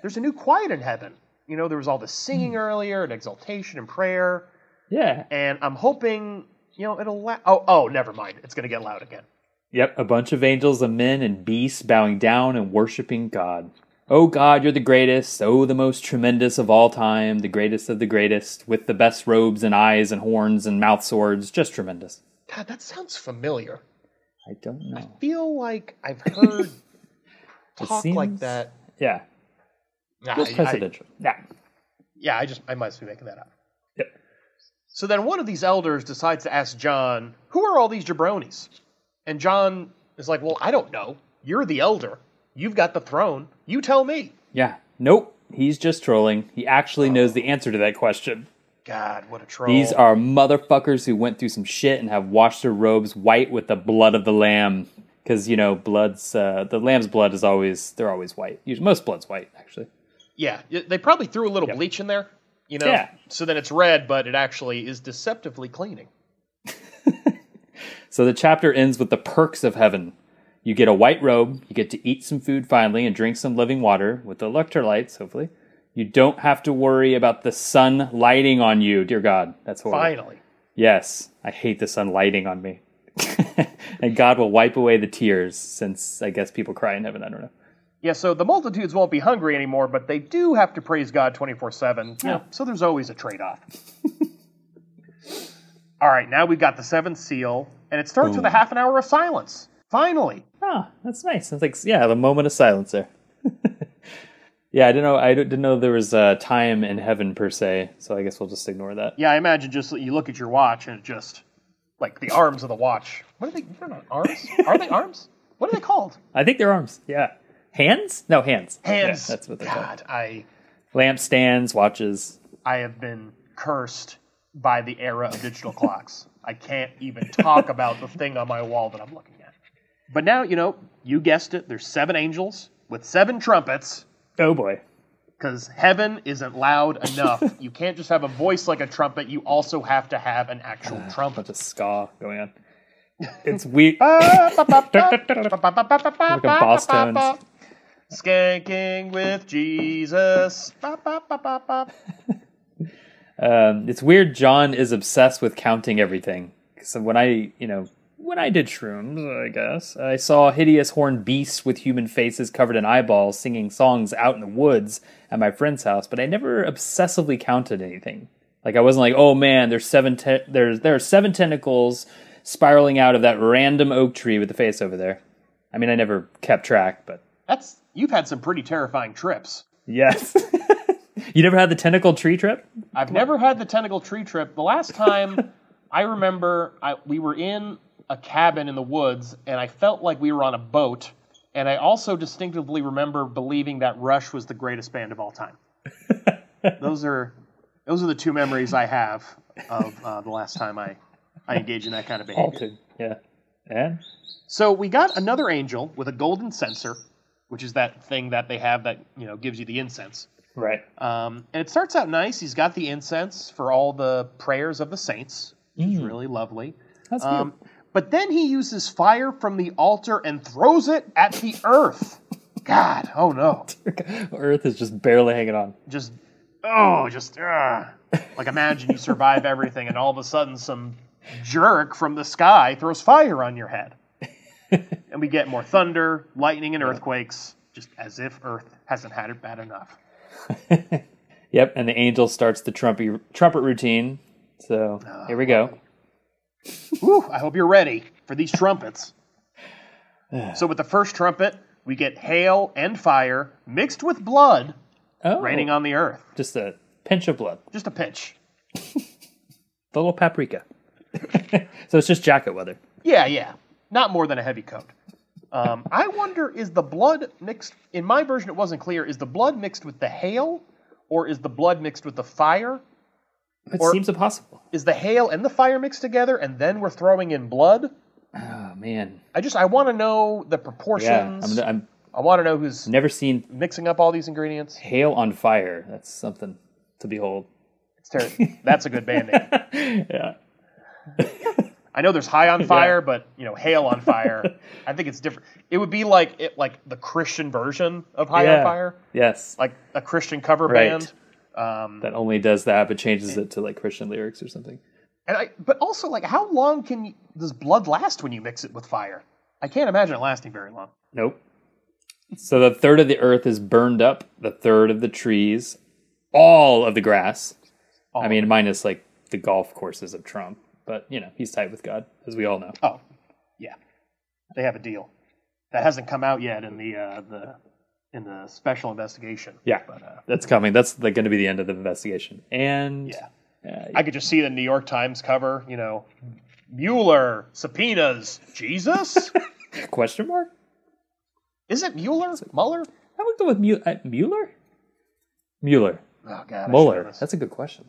There's a new quiet in heaven. You know, there was all the singing hmm. earlier and exaltation and prayer. Yeah. And I'm hoping, you know, it'll. La- oh, oh, never mind. It's going to get loud again. Yep, a bunch of angels and men and beasts bowing down and worshiping God. Oh God, you're the greatest, oh the most tremendous of all time, the greatest of the greatest, with the best robes and eyes and horns and mouth swords, just tremendous. God, that sounds familiar. I don't know. I feel like I've heard talk like that. Yeah, Nah, feels I- I- presidential. yeah. yeah, I just I must be making that up. Yep. So then one of these elders decides to ask John, "Who are all these jabronis?" And John is like, "Well, I don't know. You're the elder. You've got the throne. You tell me." Yeah. Nope. He's just trolling. He actually knows the answer to that question. God, what a troll! These are motherfuckers who went through some shit and have washed their robes white with the blood of the lamb. Because you know, blood's uh, the lamb's blood is always they're always white. Usually, most blood's white, actually. yeah. They probably threw a little Yep. bleach in there, you know, Yeah. so then it's red, but it actually is deceptively cleaning. So the chapter ends with the perks of heaven. You get a white robe, you get to eat some food finally and drink some living water with electrolytes, hopefully. You don't have to worry about the sun lighting on you, dear God. That's horrible. Finally, Yes, I hate the sun lighting on me. and God will wipe away the tears since I guess people cry in heaven. I don't know. yeah. So the multitudes won't be hungry anymore, but they do have to praise God twenty four seven. Yeah. So there's always a trade off. All right, now we've got the seventh seal, and it starts with a half an hour of silence. Finally. Oh, that's nice. It's like, yeah, the moment of silence there. yeah, I didn't know. I didn't know there was uh, time in heaven per se. So I guess we'll just ignore that. Yeah, I imagine just you look at your watch and it just like the arms of the watch. What are they? They're not arms. Are they arms? What are they called? I think they're arms. Yeah, hands? No, hands. Hands. Yeah, that's what they're called. God, I Lampstands, watches. I have been cursed by the era of digital clocks. I can't even talk about the thing on my wall that I'm looking at. But now, you know, you guessed it. There's seven angels with seven trumpets Oh boy. because heaven isn't loud enough. you can't just have a voice like a trumpet. You also have to have an actual trumpet. Bunch of ska going on. It's weird. like a Bosstones. Skanking with Jesus. Um, it's weird. John is obsessed with counting everything. So when I, you know, when I did shrooms, I guess I saw hideous horned beasts with human faces covered in eyeballs singing songs out in the woods at my friend's house, but I never obsessively counted anything. Like I wasn't like, oh man, there's seven. Te- there's there are seven tentacles spiraling out of that random oak tree with the face over there. I mean, I never kept track, but That's you've had some pretty terrifying trips. yes. you never had the tentacle tree trip? I've never had the tentacle tree trip. The last time I remember, I, we were in a cabin in the woods, and I felt like we were on a boat. And I also distinctively remember believing that Rush was the greatest band of all time. those are those are the two memories I have of uh, the last time I I engaged in that kind of behavior. Halted. Yeah. And So we got another angel with a golden censer, which is that thing that they have that you know gives you the incense. Right. Um, and it starts out nice. He's got the incense for all the prayers of the saints, which is really lovely. That's cute. Um, but then he uses fire from the altar and throws it at the earth. God, oh no. Earth is just barely hanging on. Just, oh, just, uh, like imagine you survive everything and all of a sudden some jerk from the sky throws fire on your head. and we get more thunder, lightning, and earthquakes, just as if Earth hasn't had it bad enough. Yep, and the angel starts the trumpet trumpet routine. So ah, here we go. Whew, I hope you're ready for these trumpets. so, with the first trumpet, we get hail and fire mixed with blood Oh, raining on the earth. just a pinch of blood, Just a pinch. the little paprika. so it's just jacket weather. Yeah, yeah. Not more than a heavy coat. Um, I wonder is the blood mixed? In my version, it wasn't clear. Is the blood mixed with the hail, or is the blood mixed with the fire? It Or- seems impossible. Is the hail and the fire mixed together, and then we're throwing in blood? Oh man. I just I want to know the Yeah. proportions. I'm, I'm I want to know who's never seen mixing up all these ingredients. hail on fire. That's something to behold. It's terrible. That's a good band name. Yeah. I know there's high on fire, but you know, hail on fire. I think it's different. It would be like it, like the Christian version of High Yeah. on Fire, Yes. like a Christian cover Right. band. Um, that only does that, but changes it to like Christian lyrics or something. and I, but also like, how long can you, does blood last when you mix it with fire? I can't imagine it lasting very long. Nope. So the third of the earth is burned up, the third of the trees, all of the grass. All I mean, minus like the golf courses of Trump, but you know, he's tight with God, as we all know. Oh, yeah, they have a deal that hasn't come out yet in the uh, the in the special investigation. Yeah. but uh, That's coming. That's like going to be the end of the investigation. And yeah, uh, I could just see the New York Times cover. You know, Mueller subpoenas Jesus. question mark? Is it Mueller? Mueller? I would go with Mu- uh, Mueller. Mueller. Oh God, I should know Mueller. That's a good question.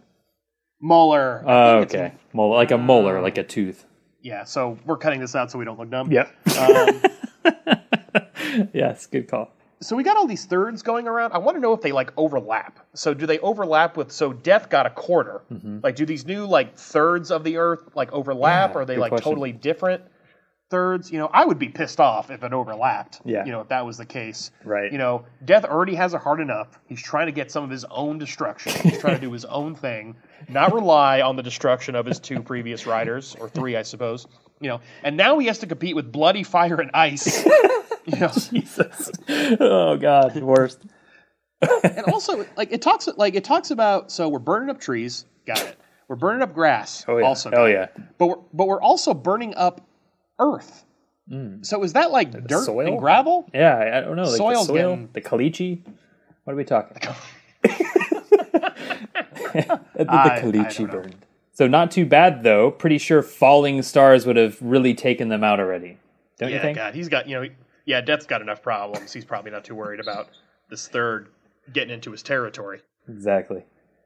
Mueller. I Oh, think it's- okay. Molar, like a molar, like a tooth. Yeah, so we're cutting this out so we don't look dumb. Yep. Um, yes, good call. so we got all these thirds going around. I want to know if they like overlap. So do they overlap with? So death got a quarter. Like, do these new like thirds of the Earth like overlap? Yeah, or are they like question. totally different thirds? You know, I would be pissed off if it overlapped. Yeah. You know, if that was the case. Right. You know, Death already has it hard enough. He's trying to get some of his own destruction. He's trying to do his own thing, not rely on the destruction of his two previous riders, or three, I suppose. You know, and now he has to compete with bloody fire and ice. you know, Jesus. Oh God, the worst. and also like it talks like it talks about so we're burning up trees, got it. We're burning up grass, Oh yeah. also. oh yeah. But we're but we're also burning up earth. So is that like dirt Mm. soil? and gravel? Yeah, I, I don't know. Like Soil's the soil, getting- the caliche. What are we talking? the I- I caliche don't burned. So not too bad though. Pretty sure falling stars would have really taken them out already. Don't you Yeah, think? God, he's got you know, yeah, Death's got enough problems. He's probably not too worried about this third getting into his territory. Exactly.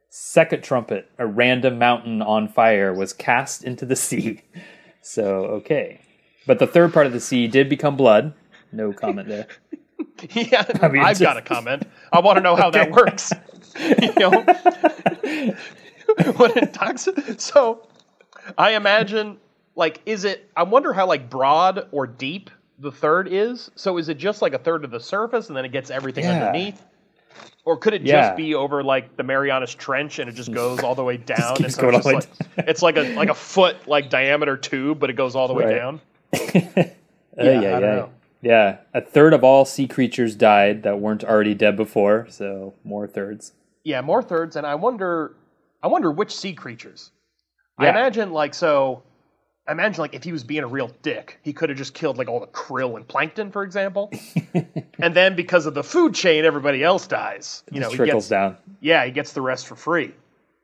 Second trumpet, a random mountain on fire was cast into the sea. So okay, but the third part of the sea did become blood. No comment there. Yeah, I mean, have got a comment. I want to know how that works. you know, when it talks, so I imagine like, is it? I wonder how like broad or deep the third is. So is it just like a third of the surface and then it gets everything Yeah. underneath? Or could it Yeah. just be over like the Marianas Trench and it just goes all the way down? and so it's, all just the way like, it's like a like a foot like diameter tube, but it goes all the way down. Yeah, don't know. Yeah, a third of all sea creatures died that weren't already dead before, so more thirds. Yeah, more thirds, and I wonder, I wonder which sea creatures. I imagine like so. I imagine like if he was being a real dick, he could have just killed like all the krill and plankton, for example. and then because of the food chain, everybody else dies. You know, Just he trickles gets, down. yeah, he gets the rest for free.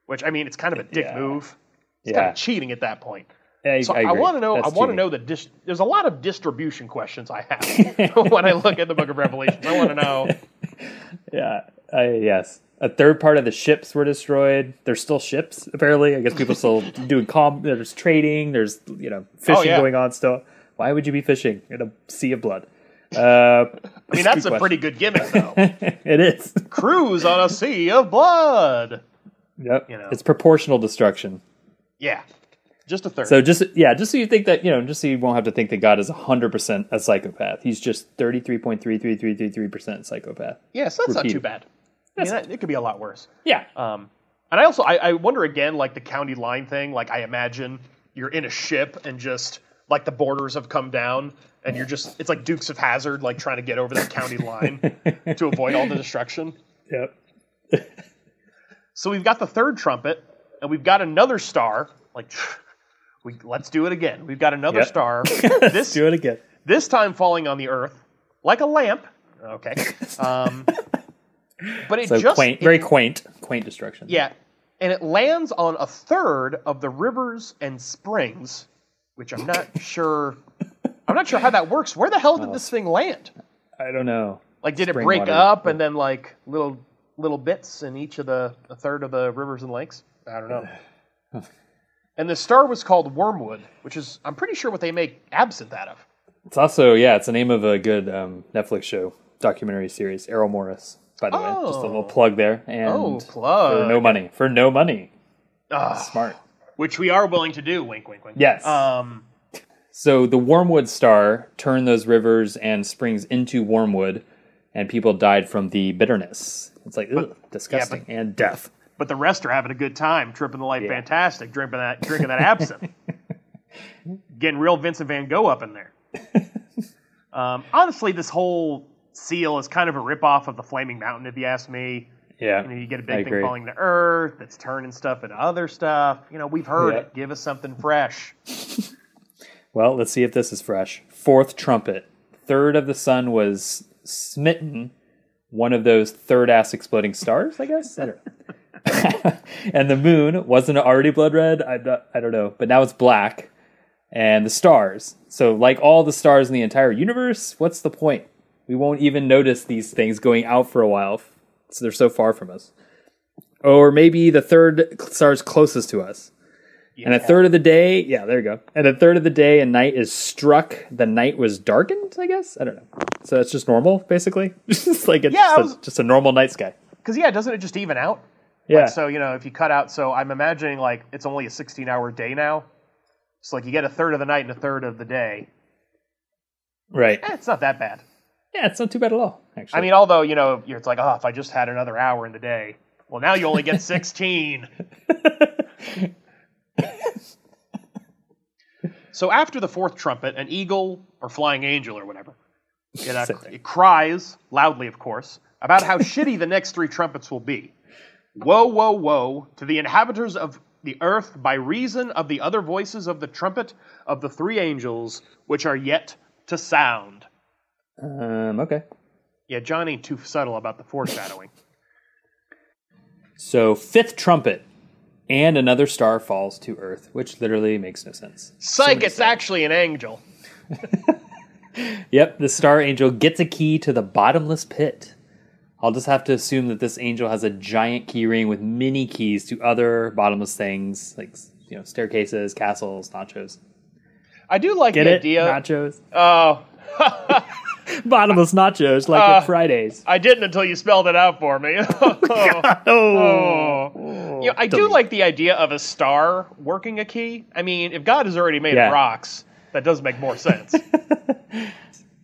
Which I mean, it's kind of a dick Yeah. move. It's kind Yeah, of cheating at that point. I, So I, I, want to know. That's I want to know the dis- There's a lot of distribution questions I have when I look at the Book of Revelations. I want to know. Yeah, I, yes. A third part of the ships were destroyed. There's still ships, apparently. I guess people still doing com. There's trading. There's you know fishing Oh, yeah. going on still. Why would you be fishing in a sea of blood? Uh, I mean, that's a pretty good gimmick, though. it is. Cruise on a sea of blood. Yep. You know. It's proportional destruction. Yeah, just a third. So just yeah, just so you think that you know, just so you won't have to think that God is hundred percent a psychopath. He's just thirty three point three three three three three percent psychopath. yeah, so that's not too bad. I mean, that, it could be a lot worse. Yeah. Um, and I also I, I wonder again, like the county line thing. Like I imagine you're in a ship and just like the borders have come down, and you're just it's like Dukes of Hazzard, like trying to get over that county line to avoid all the destruction. Yep. So we've got the third trumpet, and we've got another star. Like, we let's do it again. We've got another Yep. star. Let's this do it again. this time falling on the earth like a lamp. Okay. Um, but it So just quaint, it- very quaint, quaint destruction. yeah, and it lands on a third of the rivers and springs, which I'm not sure. I'm not sure how that works. Where the hell did this thing land? I don't know. Like, did it break water. up and then like little little bits in each of the a third of the rivers and lakes? I don't know. and the star was called Wormwood, which is I'm pretty sure what they make absinthe out of. It's also yeah, it's the name of a good um, Netflix show documentary series. Errol Morris, by the way, just a little Oh. plug there. And Oh, plug. for no money, for no money, Ah, smart. which we are willing to do. Wink, wink, wink. Yes. Um, So the Wormwood Star turned those rivers and springs into wormwood, and people died from the bitterness. It's like ugh, disgusting and death. But the rest are having a good time, tripping the light, Yeah. fantastic, drinking that drinking that absinthe, getting real Vincent Van Gogh up in there. um, honestly, this whole seal is kind of a ripoff of the Flaming Mountain, if you ask me. Yeah, You know, you get a big thing agree. falling to Earth that's turning stuff into other stuff. You know, we've heard Yeah. it. Give us something fresh. Well, let's see if this is fresh. Fourth trumpet. Third of the sun was smitten. One of those third ass exploding stars, I guess. I don't know. and the moon wasn't already blood red. I don't, I don't know, but now it's black. And the stars. So, like all the stars in the entire universe, what's the point? We won't even notice these things going out for a while, so they're so far from us. Or maybe the third star's closest to us. And a third of the day, yeah, there you go. And a third of the day and night is struck. The night was darkened, I guess. I don't know. So that's just normal, basically. just like it's Yeah, just, I a, was- just a normal night sky. Because yeah, doesn't it just even out? Yeah. So you know, if you cut out, so I'm imagining like it's only a 16 hour day now. So like you get a third of the night and a third of the day. right. Eh, it's not that bad. Yeah, it's not too bad at all. Actually, I mean, although you know, it's like, oh, if I just had another hour in the day. Well, now you only get 16. so after the fourth trumpet, an eagle or flying angel or whatever, it, uh, it cries loudly, of course, about how shitty the next three trumpets will be. Woe, woe, woe to the inhabitants of the earth by reason of the other voices of the trumpet of the three angels which are yet to sound. um, okay. Yeah, John ain't too subtle about the foreshadowing. So fifth trumpet, and another star falls to Earth, which literally makes no sense. Psych, many it's stars. actually an angel. Yep, the star angel gets a key to the bottomless pit. I'll just have to assume that this angel has a giant key ring with many keys to other bottomless things, like you know, staircases, castles, nachos. I do like Get the it? idea. Nachos. Oh, Bottomless nachos, like Uh, at Fridays. I didn't until you spelled it out for me. oh. Oh, You know, I do like the idea of a star working a key. I mean, if God has already made Yeah. rocks, that does make more sense.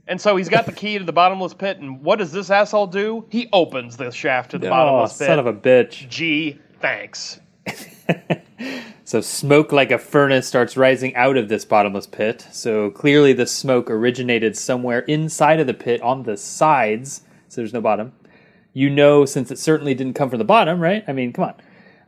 and so he's got the key to the bottomless pit, and what does this asshole do? He opens the shaft to the Oh, bottomless pit. son of a bitch. Gee, thanks. So smoke like a furnace starts rising out of this bottomless pit. So clearly the smoke originated somewhere inside of the pit on the sides. So there's no bottom. You know, since it certainly didn't come from the bottom, right? I mean, come on.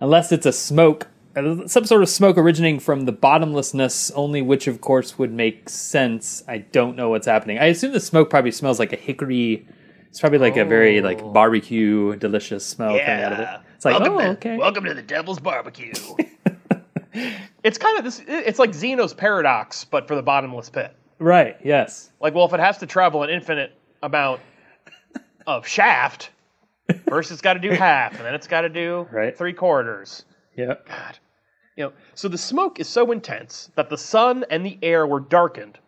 Unless it's a smoke, Uh, some sort of smoke originating from the bottomlessness, only which of course would make sense. I don't know what's happening. I assume the smoke probably smells like a hickory. It's probably like a very like oh. barbecue, delicious smell coming out of it. It's like, welcome oh, to, okay. Welcome to the Devil's Barbecue. it's kind of this. It's like Zeno's paradox, but for the bottomless pit. Right, yes. Like, well, if it has to travel an infinite amount of shaft, first it's got to do half, and then it's got to do Right. three quarters. Yep. God, you know. So the smoke is so intense that the sun and the air were darkened,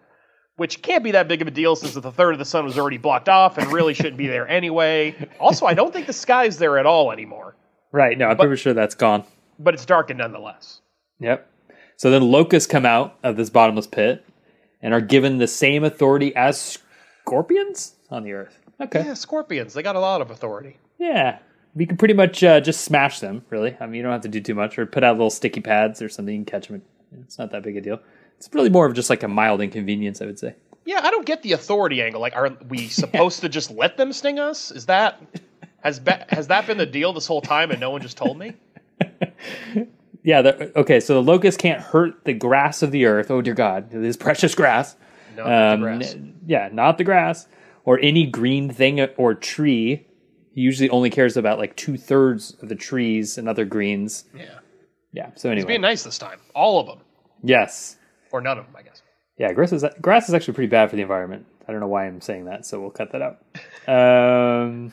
which can't be that big of a deal since the third of the sun was already blocked off and really shouldn't be there anyway. Also, I don't think the sky's there at all anymore, Right. No, I'm pretty sure that's gone. but it's darkened nonetheless. Yep. So then locusts come out of this bottomless pit and are given the same authority as scorpions on the earth. Okay. Yeah, scorpions. They got a lot of authority. Yeah. We can pretty much uh, just smash them, really. I mean, you don't have to do too much or put out little sticky pads or something. You can catch them. It's not that big a deal. It's really more of just like a mild inconvenience, I would say. Yeah, I don't get the authority angle. Like, are we supposed to just let them sting us? Is that has be, has that been the deal this whole time, and no one just told me? Yeah. The, okay. So the locust can't hurt the grass of the earth. Oh, dear God. This precious grass. No, Um, the grass. n- yeah, not the grass or any green thing or tree. Usually only cares about like two thirds of the trees and other greens. Yeah, Yeah. So anyway, being nice this time. All of them, yes, or none of them, I guess. yeah. Grass is grass is actually pretty bad for the environment. I don't know why I'm saying that, so we'll cut that out. Um,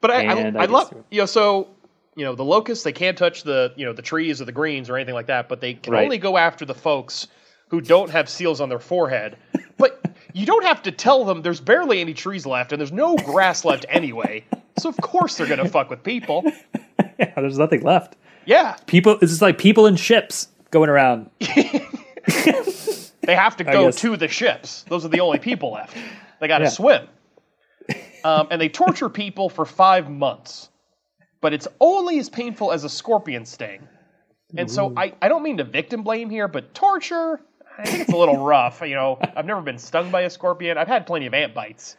But I, I, I I love you know. So you know, the locusts they can't touch the you know the trees or the greens or anything like that, but they can Right. only go after the folks who don't have seals on their forehead. But you don't have to tell them there's barely any trees left and there's no grass left anyway. So of course they're gonna fuck with people. Yeah, there's nothing left. Yeah, People, this is like people in ships going around. they have to go to the ships. Those are the only people left. They got to Yeah. swim. Um, and they torture people for five months. But it's only as painful as a scorpion sting. And so I, I don't mean to victim blame here, but torture, I think it's a little rough. You know, I've never been stung by a scorpion. I've had plenty of ant bites.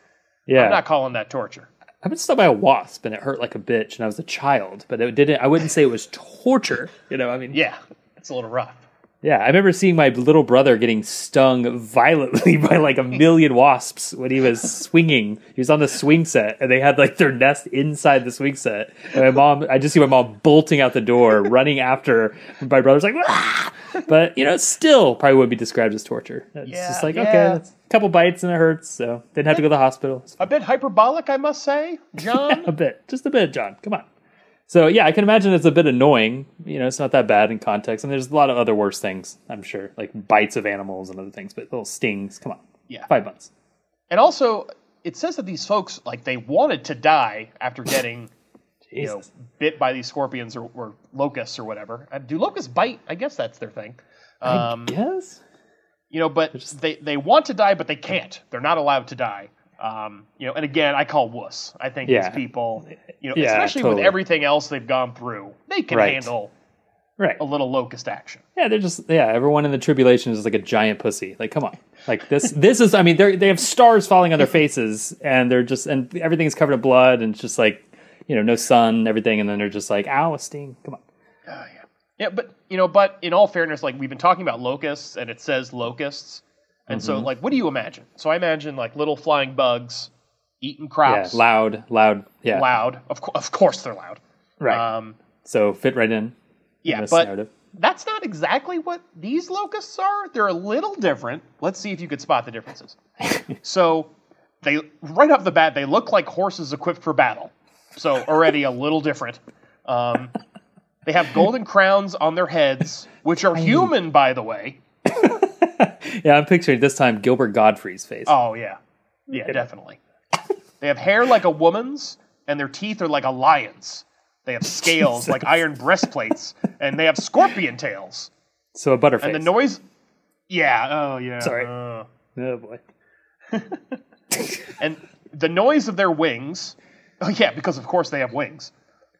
Yeah, I'm not calling that torture. I've been stung by a wasp and it hurt like a bitch, and I was a child, but it didn't. I wouldn't say it was torture. You know, I mean, Yeah, it's a little rough. Yeah, I remember seeing my little brother getting stung violently by like a million wasps when he was swinging. He was on the swing set, and they had like their nest inside the swing set. And my mom, I just see my mom bolting out the door, running after. My brother's like, "Ah!" but you know, still probably would be described as torture. It's Yeah, just like yeah. okay, couple bites and it hurts, so didn't have to go to the hospital. A bit hyperbolic, I must say, John. a bit, just a bit, John. Come on. So yeah, I can imagine it's a bit annoying. You know, it's not that bad in context, and there's a lot of other worse things. I'm sure, like bites of animals and other things, but little stings. Come on, yeah. five months. And also, it says that these folks, like, they wanted to die after getting you know, bit by these scorpions or, or locusts or whatever. Uh, do locusts bite? I guess that's their thing. Um, yes. You know, but they, they want to die, but they can't. They're not allowed to die. Um, you know, and again, I call wuss. I think Yeah. these people, you know, Yeah, especially totally. with everything else they've gone through, they can Right. handle Right. a little locust action. Yeah, they're just yeah. Everyone in the tribulation is like a giant pussy. Like, come on. Like this. this is. I mean, they they have stars falling on their faces, and they're just and everything's covered in blood, and it's just like you know, no sun, everything, and then they're just like, ow, a sting. Come on. Oh, yeah. Yeah, but you know, but in all fairness, like we've been talking about locusts, and it says locusts, and so Mm-hmm. like, what do you imagine? So I imagine like little flying bugs eating crops. Yeah, loud, loud. Yeah, loud. Of, co- of course, they're loud. right. Um, so fit right in. yeah, this but narrative. that's not exactly what these locusts are. They're a little different. Let's see if you could spot the differences. so they right off the bat, they look like horses equipped for battle. So already a little different. Um, they have golden crowns on their heads, which are human, by the way. Yeah, I'm picturing this time Gilbert Gottfried's face. Oh yeah, yeah, definitely. They have hair like a woman's, and their teeth are like a lion's. They have scales like iron breastplates, and they have scorpion tails. so a butterface. And the noise, yeah, oh yeah, Sorry. uh. Oh boy. and the noise of their wings. Oh yeah, because of course they have wings.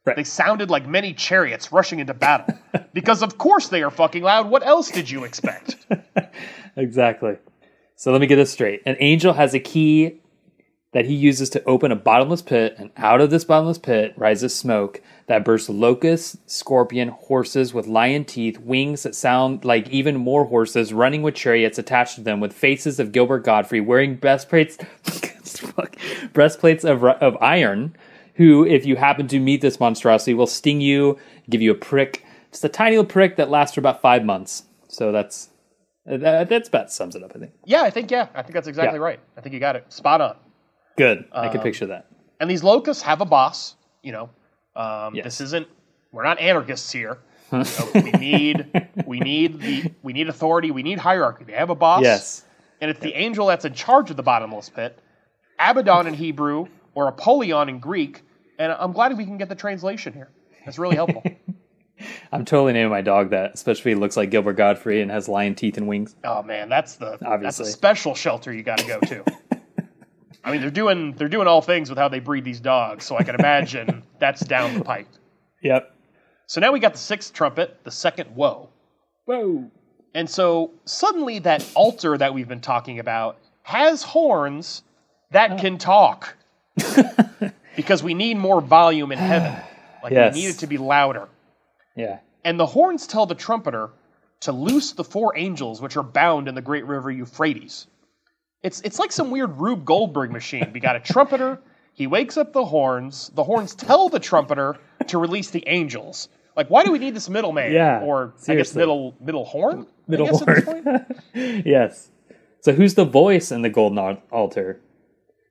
Right. They sounded like many chariots rushing into battle. because of course they are fucking loud. What else did you expect? Exactly. So let me get this straight. An angel has a key that he uses to open a bottomless pit, and out of this bottomless pit rises smoke that bursts locusts, scorpion, horses with lion teeth, wings that sound like even more horses, running with chariots attached to them, with faces of Gilbert Gottfried, wearing breastplates, breastplates of of iron. Who, if you happen to meet this monstrosity, will sting you, give you a prick, just a tiny little prick that lasts for about five months. So that's that, that's about sums it up, I think. yeah, I think yeah, I think that's exactly Yeah. right. I think you got it spot on. Good. I Um, can picture that. And these locusts have a boss. You know, um, Yes. this isn't. We're not anarchists here. You know, we need we need the we need authority. We need hierarchy. They have a boss. Yes. and it's the angel that's in charge of the bottomless pit. Abaddon in Hebrew or Apollyon in Greek. And I'm glad we can get the translation here. That's really helpful. I'm totally naming my dog that, especially if he looks like Gilbert Gottfried and has lion teeth and wings. oh man, that's the that's a special shelter you got to go to. I mean, they're doing they're doing all things with how they breed these dogs, so I can imagine that's down the pipe. Yep. So now we got the sixth trumpet, the second woe. Whoa. And so suddenly that altar that we've been talking about has horns that oh. can talk. because we need more volume in heaven. Like Yes. we need it to be louder. Yeah. And the horns tell the trumpeter to loose the four angels which are bound in the great river Euphrates. It's it's like some weird Rube Goldberg machine. We got a trumpeter, he wakes up the horns, the horns tell the trumpeter to release the angels. Like why do we need this middleman? Yeah, Or I guess middle middle horn? Middle guess at this horn. point? yes. So who's the voice in the golden altar?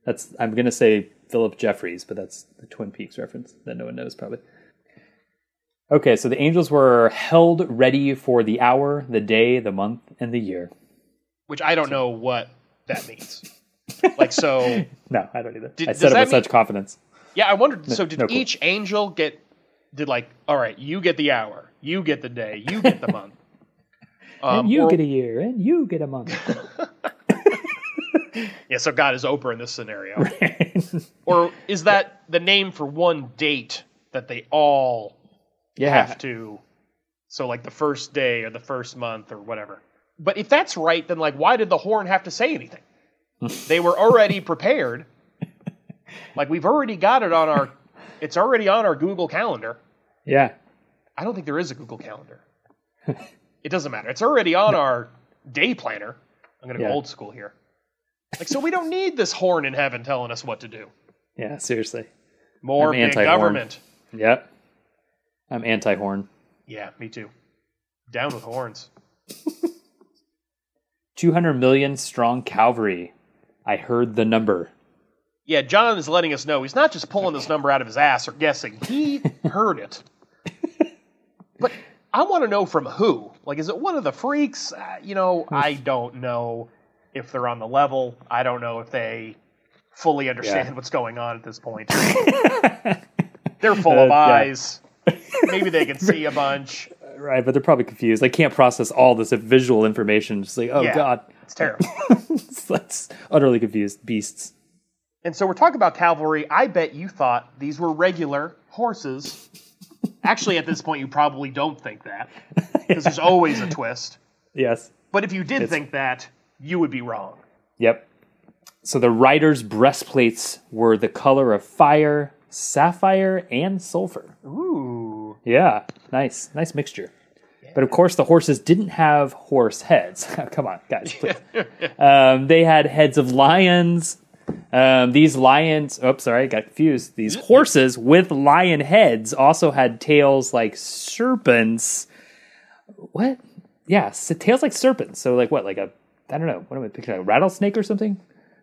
That's I'm gonna say Phillip Jeffries, but that's the Twin Peaks reference that no one knows probably. Okay, so the angels were held ready for the hour, the day, the month, and the year. Which I don't know what that means. like so, No, I don't either. Did- I said it with mean- such confidence. yeah, I wondered. So did no clue. each angel get? Did like, all right, you get the hour, you get the day, you get the month. Um, and you or- get a year, and you get a month. yeah. So God is Oprah in this scenario, or is that the name for one date that they all yeah. have to? So like the first day or the first month or whatever. But if that's right, then like, why did the horn have to say anything? they were already prepared. Like we've already got it on our. It's already on our Google Calendar. Yeah. I don't think there is a Google Calendar. it doesn't matter. It's already on our day planner. I'm going to Yeah. go old school here. Like, so we don't need this horn in heaven telling us what to do. Yeah, seriously. More I'm big anti-horn. government. Yep. I'm anti horn. Yeah, me too. Down with horns. 200 million strong cavalry. I heard the number. Yeah, John is letting us know he's not just pulling this number out of his ass or guessing. He heard it. But I want to know from who. Like, is it one of the freaks? Uh, you know, I don't know if they're on the level. I don't know if they fully understand Yeah. what's going on at this point. they're full of Uh, yeah. eyes. Maybe they can see a bunch. Right, but they're probably confused. They can't process all this visual information. Just like, oh Yeah. god, It's terrible. that's utterly confused beasts. And so we're talking about cavalry. I bet you thought these were regular horses. Actually, at this point, you probably don't think that because there's always a twist. Yes. But if you did think that, you would be wrong. Yep. So the riders' breastplates were the color of fire, sapphire, and sulfur. Ooh. Yeah, nice, nice mixture. But of course, the horses didn't have horse heads. Come on, guys. please. um, they had heads of lions. Um, these lions, oops, sorry, I got confused. These horses with lion heads also had tails like serpents. What? Yeah, s- tails like serpents. So, like what? Like a, I don't know, what am I picturing? A rattlesnake or something?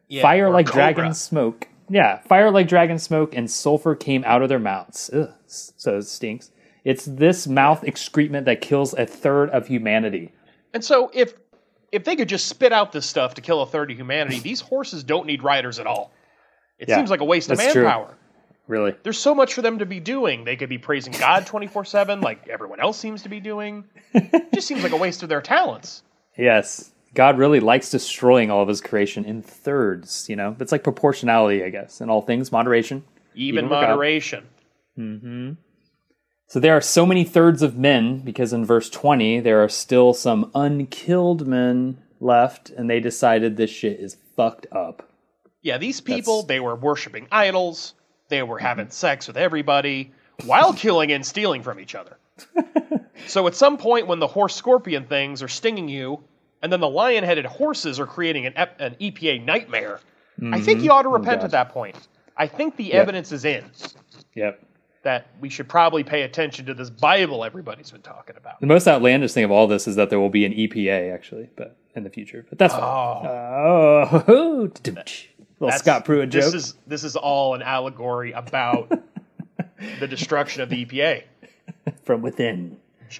Yeah, fire or like cobra. dragon smoke. Yeah, fire like dragon smoke and sulfur came out of their mouths. Ugh, so it stinks. It's this mouth excrement that kills a third of humanity. And so if if they could just spit out this stuff to kill a third of humanity, these horses don't need riders at all. It Yeah, seems like a waste of that's true. manpower. Really? There's so much for them to be doing. They could be praising God 24/7 like everyone else seems to be doing. It just seems like a waste of their talents. Yes. God really likes destroying all of his creation in thirds, you know? It's like proportionality, I guess, in all things, moderation. Even, Even moderation. Mm-hmm. So there are so many thirds of men because in verse 20 there are still some unkilled men left and they decided this shit is fucked up. Yeah, these people, they were worshiping idols. They were having mm-hmm. sex with everybody while killing and stealing from each other. so at some point, when the horse scorpion things are stinging you, and then the lion headed horses are creating an, ep- an EPA nightmare, I think you mm-hmm. ought to repent God. at that point. I think the evidence is in Yep. that we should probably pay attention to this Bible everybody's been talking about. The most outlandish thing of all this is that there will be an EPA actually, but in the future. But that's fine. Oh, Oh, little Scott Pruitt This is this is all an allegory about the destruction of the EPA. from within.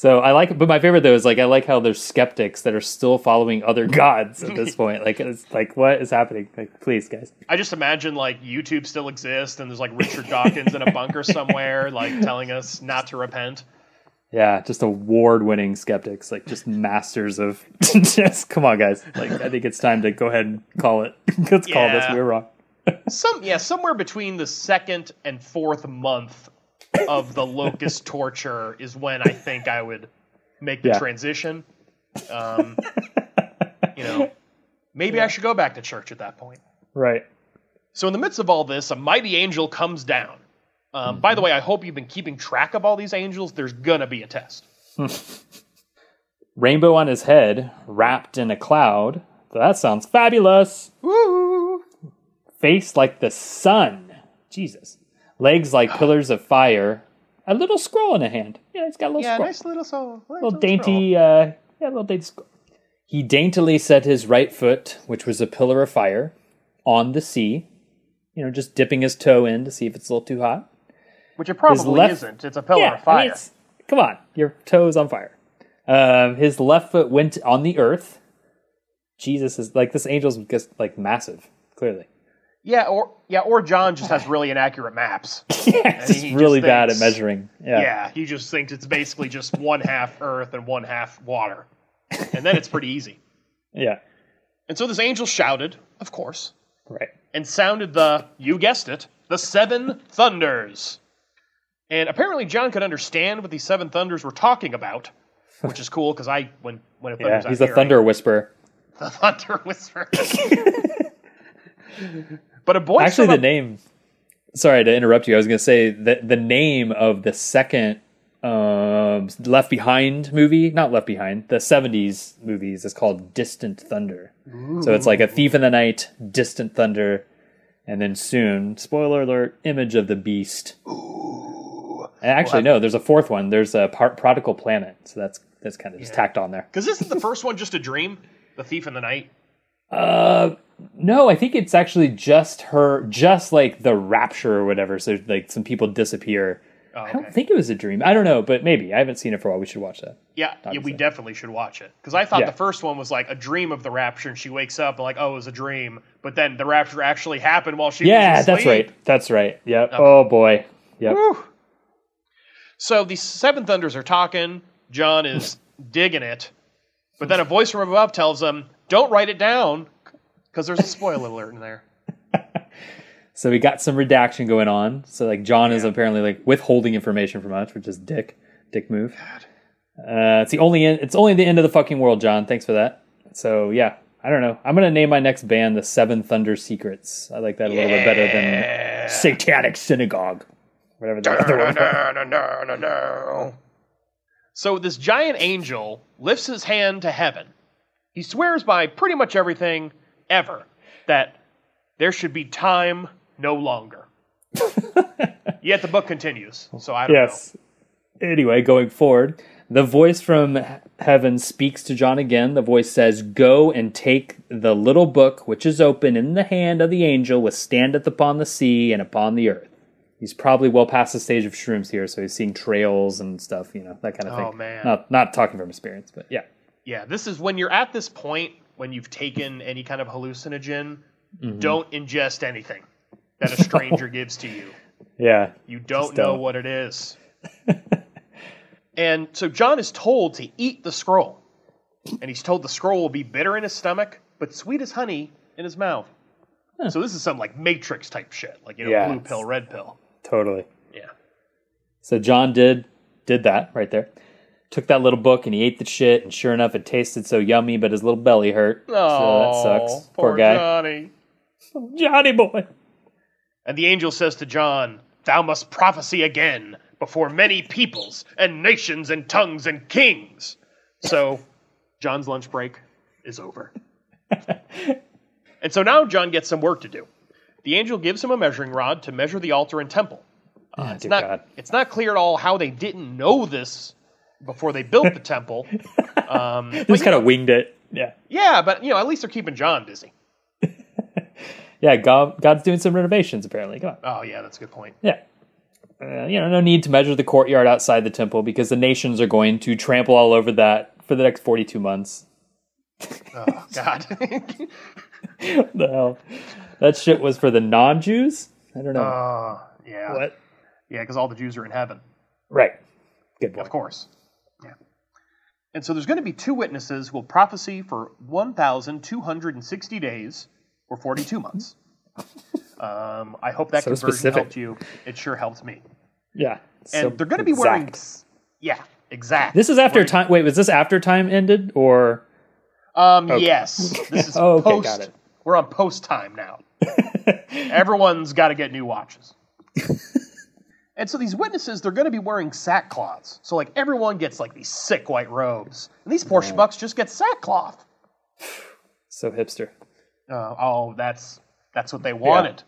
so I like, but my favorite though is like I like how there's skeptics that are still following other gods at this point. Like it's like what is happening? Like please, guys. I just imagine like YouTube still exists and there's like Richard Dawkins in a bunker somewhere, like telling us not to repent. Yeah, just award-winning skeptics, like just masters of just come on, guys. Like I think it's time to go ahead and call it. Let's call this. We're wrong. Some yeah, somewhere between the second and fourth month of the locust torture is when I think I would make the Yeah. transition. Um, you know, maybe I should go back to church at that point. Right. So in the midst of all this, a mighty angel comes down. Um, By the way, I hope you've been keeping track of all these angels. There's gonna be a test. Rainbow on his head, wrapped in a cloud. That sounds fabulous. Woo! Face like the sun. Jesus. Legs like pillars of fire. A little scroll in a hand. Yeah, it's got a little Yeah, scroll. nice little soul. little dainty, uh, yeah, little dainty scroll. He daintily set his right foot, which was a pillar of fire, on the sea. you know, just dipping his toe in to see if it's a little too hot. Which it probably left- isn't. It's a pillar yeah, of fire. I mean, come on, your toe's on fire. Um, his left foot went on the earth. Jesus is like this angel's just like massive, clearly. Yeah, or yeah, or John just has really inaccurate maps. yeah, just he really bad at measuring. Yeah. Yeah, he just thinks it's basically just one half earth and one half water. And then it's pretty easy. yeah, And so this angel shouted, of course, right. and sounded the, you guessed it, the seven thunders. And apparently John could understand what these seven thunders were talking about, which is cool because I, when, when it Yeah, he's a thunder whisperer. the thunder whisperer. But a boy. Actually, the name. Sorry to interrupt you. I was going to say that the name of the second um, Left Behind movie, not Left Behind, the '70s movies is called Distant Thunder. So it's like a thief in the night, Distant Thunder, and then soon, spoiler alert, Image of the Beast. And actually, no, there's a fourth one. There's a part Prodigal Planet. So that's that's kind of just tacked on there. Because isn't the first one just a dream? The Thief in the Night? Uh, no, I think it's actually just her, just like the rapture or whatever. So like some people disappear. Oh, I don't think it was a dream. I don't know, but maybe I haven't seen it for a while. We should watch that. Yeah, yeah, we definitely should watch it. Because I thought Yeah. the first one was like a dream of the rapture, and she wakes up and like, oh, it was a dream. But then the rapture actually happened while she Yeah, that's right. That's right. Yep. Oh boy. Yep. Whew. So these seven thunders are talking. John is digging it, but then a voice from above tells him, "Don't write it down, because there's a spoiler alert in there." So we got some redaction going on. So like John is apparently like withholding information from us, which is dick, dick move. Uh, it's the only it's only the end of the fucking world, John. Thanks for that. So yeah, I don't know. I'm gonna name my next band the Seven Thunder Secrets. I like that a little bit better than Satanic Synagogue, whatever the other one. No, no, no, no, no. So this giant angel lifts his hand to heaven. He swears by pretty much everything ever that there should be time no longer. Yet the book continues, so I don't Yes. Anyway, going forward, the voice from heaven speaks to John again. The voice says, Go and take the little book which is open in the hand of the angel, which standeth upon the sea and upon the earth. He's probably well past the stage of shrooms here, so he's seeing trails and stuff, you know, that kind of oh, thing. Oh, man. Not not talking from experience, but yeah. Yeah, this is when you're at this point when you've taken any kind of hallucinogen, Mm-hmm. don't ingest anything that a stranger gives to you. Yeah. You don't know don't. what it is. and so John is told to eat the scroll. And he's told the scroll will be bitter in his stomach, but sweet as honey in his mouth. So this is some like Matrix type shit, like you know, Yeah, blue pill, red pill. Totally. Yeah. So John did did that right there. Took that little book and he ate the shit, and sure enough, it tasted so yummy, but his little belly hurt. so that sucks. poor Poor guy. Johnny. Johnny boy. And the angel says to John, Thou must prophesy again before many peoples and nations and tongues and kings. So John's lunch break is over. and so now John gets some work to do. The angel gives him a measuring rod to measure the altar and temple. Oh, It's not, God. it's not clear at all how they didn't know this before they built the temple. Um, but, Just kind of winged it. Yeah. yeah, but you know, at least they're keeping John busy. Yeah, God, God's doing some renovations apparently. Come on. Oh yeah, that's a good point. Yeah. Uh, you know, no need to measure the courtyard outside the temple because the nations are going to trample all over that for the next 42 months. Oh God. What the hell? That shit was for the non Jews? I don't know. Oh yeah. what? Yeah, because all the Jews are in heaven. Right. Good boy. Of course. Yeah. And so there's going to be two witnesses who will prophesy for 1,260 days or 42 months. Um, I hope that So conversion specific. helped you. It sure helped me. Yeah. And So they're going to be wearing. exact. Yeah, exactly. This is after Wearing- time. Wait, was this after time ended or? Um, yes. This is Oh, okay, post. got it. We're on post time now. Everyone's got to get new watches. And so these witnesses, they're going to be wearing sackcloths. So like everyone gets like these sick white robes, and these poor schmucks just get sackcloth. So hipster. Uh, oh, that's that's what they wanted.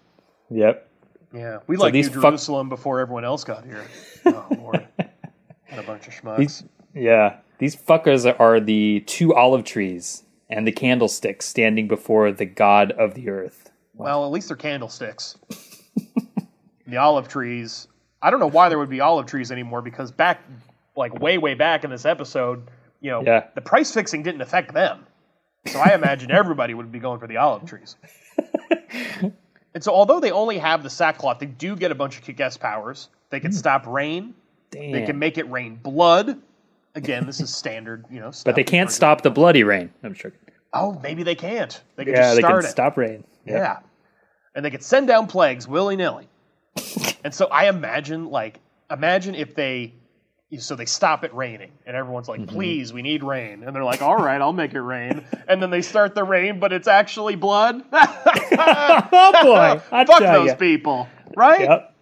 Yep. Yeah, we like these New fuck- Jerusalem before everyone else got here. Oh lord, what a bunch of schmucks. These, yeah. These fuckers are the two olive trees and the candlesticks standing before the God of the earth. Well, at least they're candlesticks. the olive trees. I don't know why there would be olive trees anymore because back, like way, way back in this episode, you know, Yeah. the price fixing didn't affect them. So I imagine everybody would be going for the olive trees. and so, although they only have the sackcloth, they do get a bunch of kick-ass powers. They can hmm. stop rain. Damn. They can make it rain blood. Again, this is standard, you know. but they can't stop the bloody rain. I'm sure. Oh, maybe they can't. They can Yeah, just they can it. stop rain. Yeah. And they could send down plagues willy nilly. and so I imagine, like, imagine if they, so they stop it raining and everyone's like, Mm-hmm. please, we need rain. And they're like, all right, I'll make it rain. And then they start the rain, but it's actually blood. oh boy! I Fuck tell those people, right? Yep.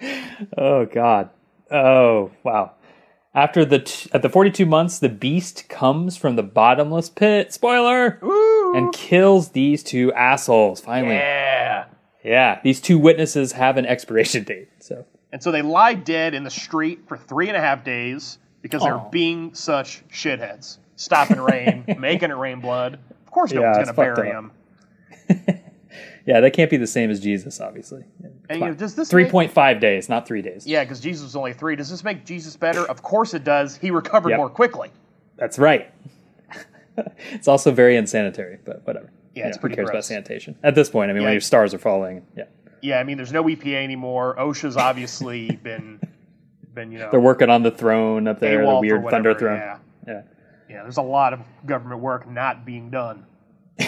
oh God. Oh wow. After the t- at the 42 months, the beast comes from the bottomless pit. Spoiler. Woo! And kills these two assholes. Finally. yeah. Yeah, these two witnesses have an expiration date. So And so they lie dead in the street for three and a half days because they're Aw. being such shitheads. Stopping rain, making it rain blood. Of course, no Yeah, one's it's going to fucked bury up. them. yeah, that can't be the same as Jesus, obviously. And, you know, does this Three make- point five days, not three days. Yeah, because Jesus was only three. Does this make Jesus better? Of course it does. He recovered Yep. more quickly. That's right. it's also very unsanitary, but whatever. Yeah, it's who pretty cares about sanitation at this point? I mean, Yeah. when your stars are falling, yeah, Yeah, I mean, there's no EPA anymore. OSHA's obviously been, been you know, they're working on the throne up there, the weird thunder throne. Yeah, Yeah. yeah. There's a lot of government work not being done.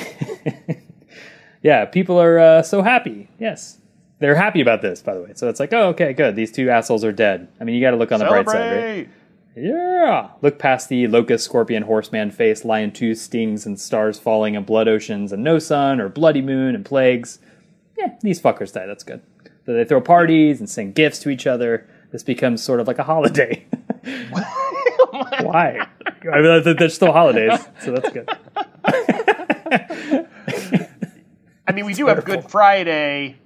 Yeah, people are uh, so happy. Yes. They're happy about this, by the way. So it's like, oh, okay, good. These two assholes are dead. I mean, you got to look on the bright side, right? Yeah. Look past the locust, scorpion, horseman face, lion tooth, stings, and stars falling, and blood oceans, and no sun, or bloody moon, and plagues. Yeah, these fuckers die. That's good. So they throw parties and send gifts to each other. This becomes sort of like a holiday. Why? I mean, they're- they're still holidays, so that's good. I mean, we do have Good Friday,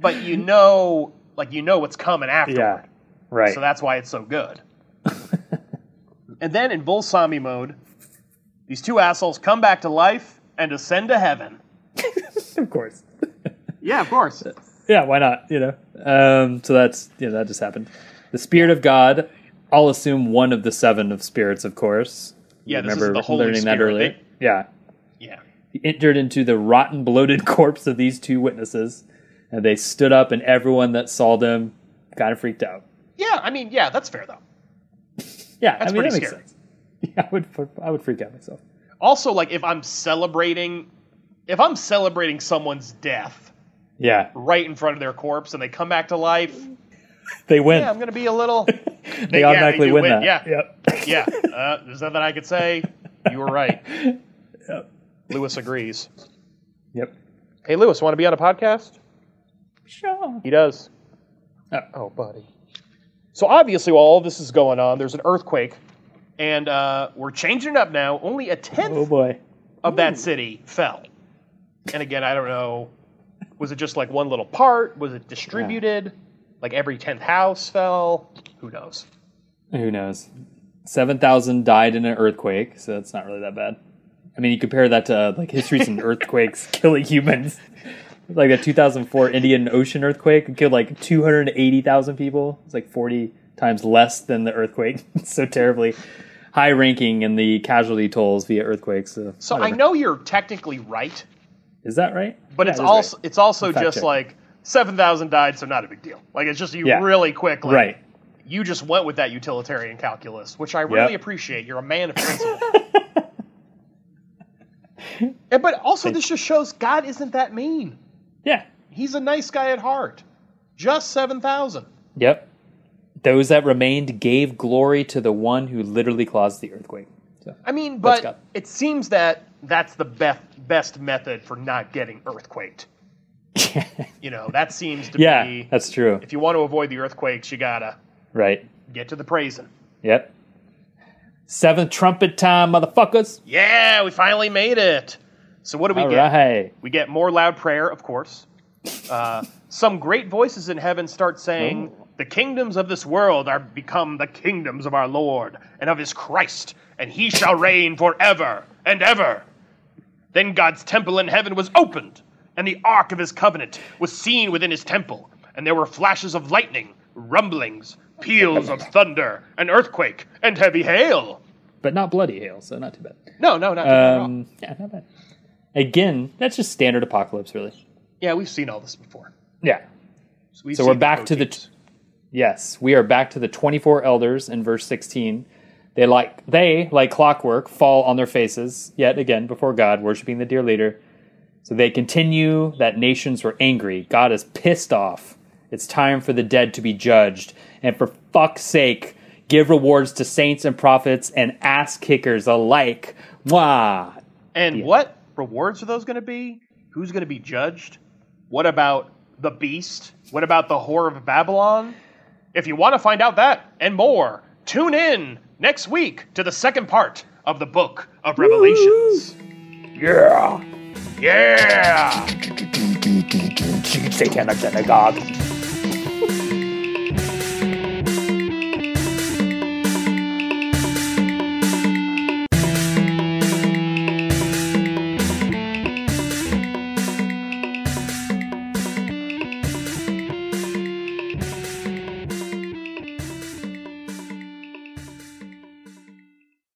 but you know, like you know what's coming afterward. Yeah. Right. So that's why it's so good. And then in Volsami mode, these two assholes come back to life and ascend to heaven. of course. Yeah, of course. Yeah, why not? You know. Um, so that's you know that just happened. The spirit of God. I'll assume one of the seven of spirits, of course. Yeah, this is Remember the Holy learning that Spirit. earlier. They- Yeah, Yeah. he entered into the rotten, bloated corpse of these two witnesses, and they stood up, and everyone that saw them kind of freaked out. Yeah, I mean, yeah, that's fair though. Yeah, That's I mean that makes scary. sense. Yeah, I would, I would freak out myself. Also, like if I'm celebrating, if I'm celebrating someone's death Yeah, right in front of their corpse and they come back to life, they win. yeah, I'm gonna be a little. they yeah, automatically do win, win, that. yeah. Yep. yeah, uh, there's nothing I could say. You were right. Yep. Lewis agrees. Yep. Hey, Lewis, want to be on a podcast? Sure. He does. Oh. Oh, buddy. So obviously, while all this is going on, there's an earthquake, and uh, we're changing it up now. Only a tenth Oh boy. of that city fell. And again, I don't know. Was it just like one little part? Was it distributed? Like every tenth house fell? Who knows? Who knows? Seven thousand died in an earthquake, so that's not really that bad. I mean, you compare that to like history's and earthquakes killing humans. Like the 2004 Indian Ocean earthquake it killed like 280,000 people. It's like 40 times less than the earthquake. It's so terribly high ranking in the casualty tolls via earthquakes. So, So I know you're technically right, is that right? but Yeah, it's it is also it's also just check. like seven thousand died, so not a big deal. Like it's just you Yeah. really quickly. right. You just went with that utilitarian calculus, which I really Yep. appreciate. You're a man of principle. And- eh, but also, this just shows God isn't that mean. Yeah. He's a nice guy at heart. Just 7,000. Yep. Those that remained gave glory to the one who literally caused the earthquake. So, I mean, but it seems that that's the best, best method for not getting earthquaked. You know, that seems to be. yeah, be. that's true. If you want to avoid the earthquakes, you gotta Right. get to the praising. Yep. Seventh trumpet time, motherfuckers. Yeah, we finally made it. So what do we All get? right. We get more loud prayer, of course. Uh, some great voices in heaven start saying, The kingdoms of this world are become the kingdoms of our Lord and of his Christ, and he shall reign forever and ever. Then God's temple in heaven was opened, and the ark of his covenant was seen within his temple, and there were flashes of lightning, rumblings, peals of thunder, an earthquake, and heavy hail. But not bloody hail, so not too bad. No, no, not too bad at all. Um, yeah, not bad. Again, that's just standard apocalypse, really. Yeah, we've seen all this before. Yeah. We've So we're back to the- proteins. Yes, we are back to the 24 elders in verse 16. They like they like clockwork fall on their faces yet again before God, worshiping the dear leader. So they continue that nations were angry. God is pissed off. It's time for the dead to be judged. And for fuck's sake, give rewards to saints and prophets and ass kickers alike. Mwah. And what rewards are those going to be? Who's going to be judged? What about the beast? What about the whore of Babylon? If you want to find out that and more, tune in next week to the second part of the book of Revelations. Yeah. Yeah! Satanic synagogue.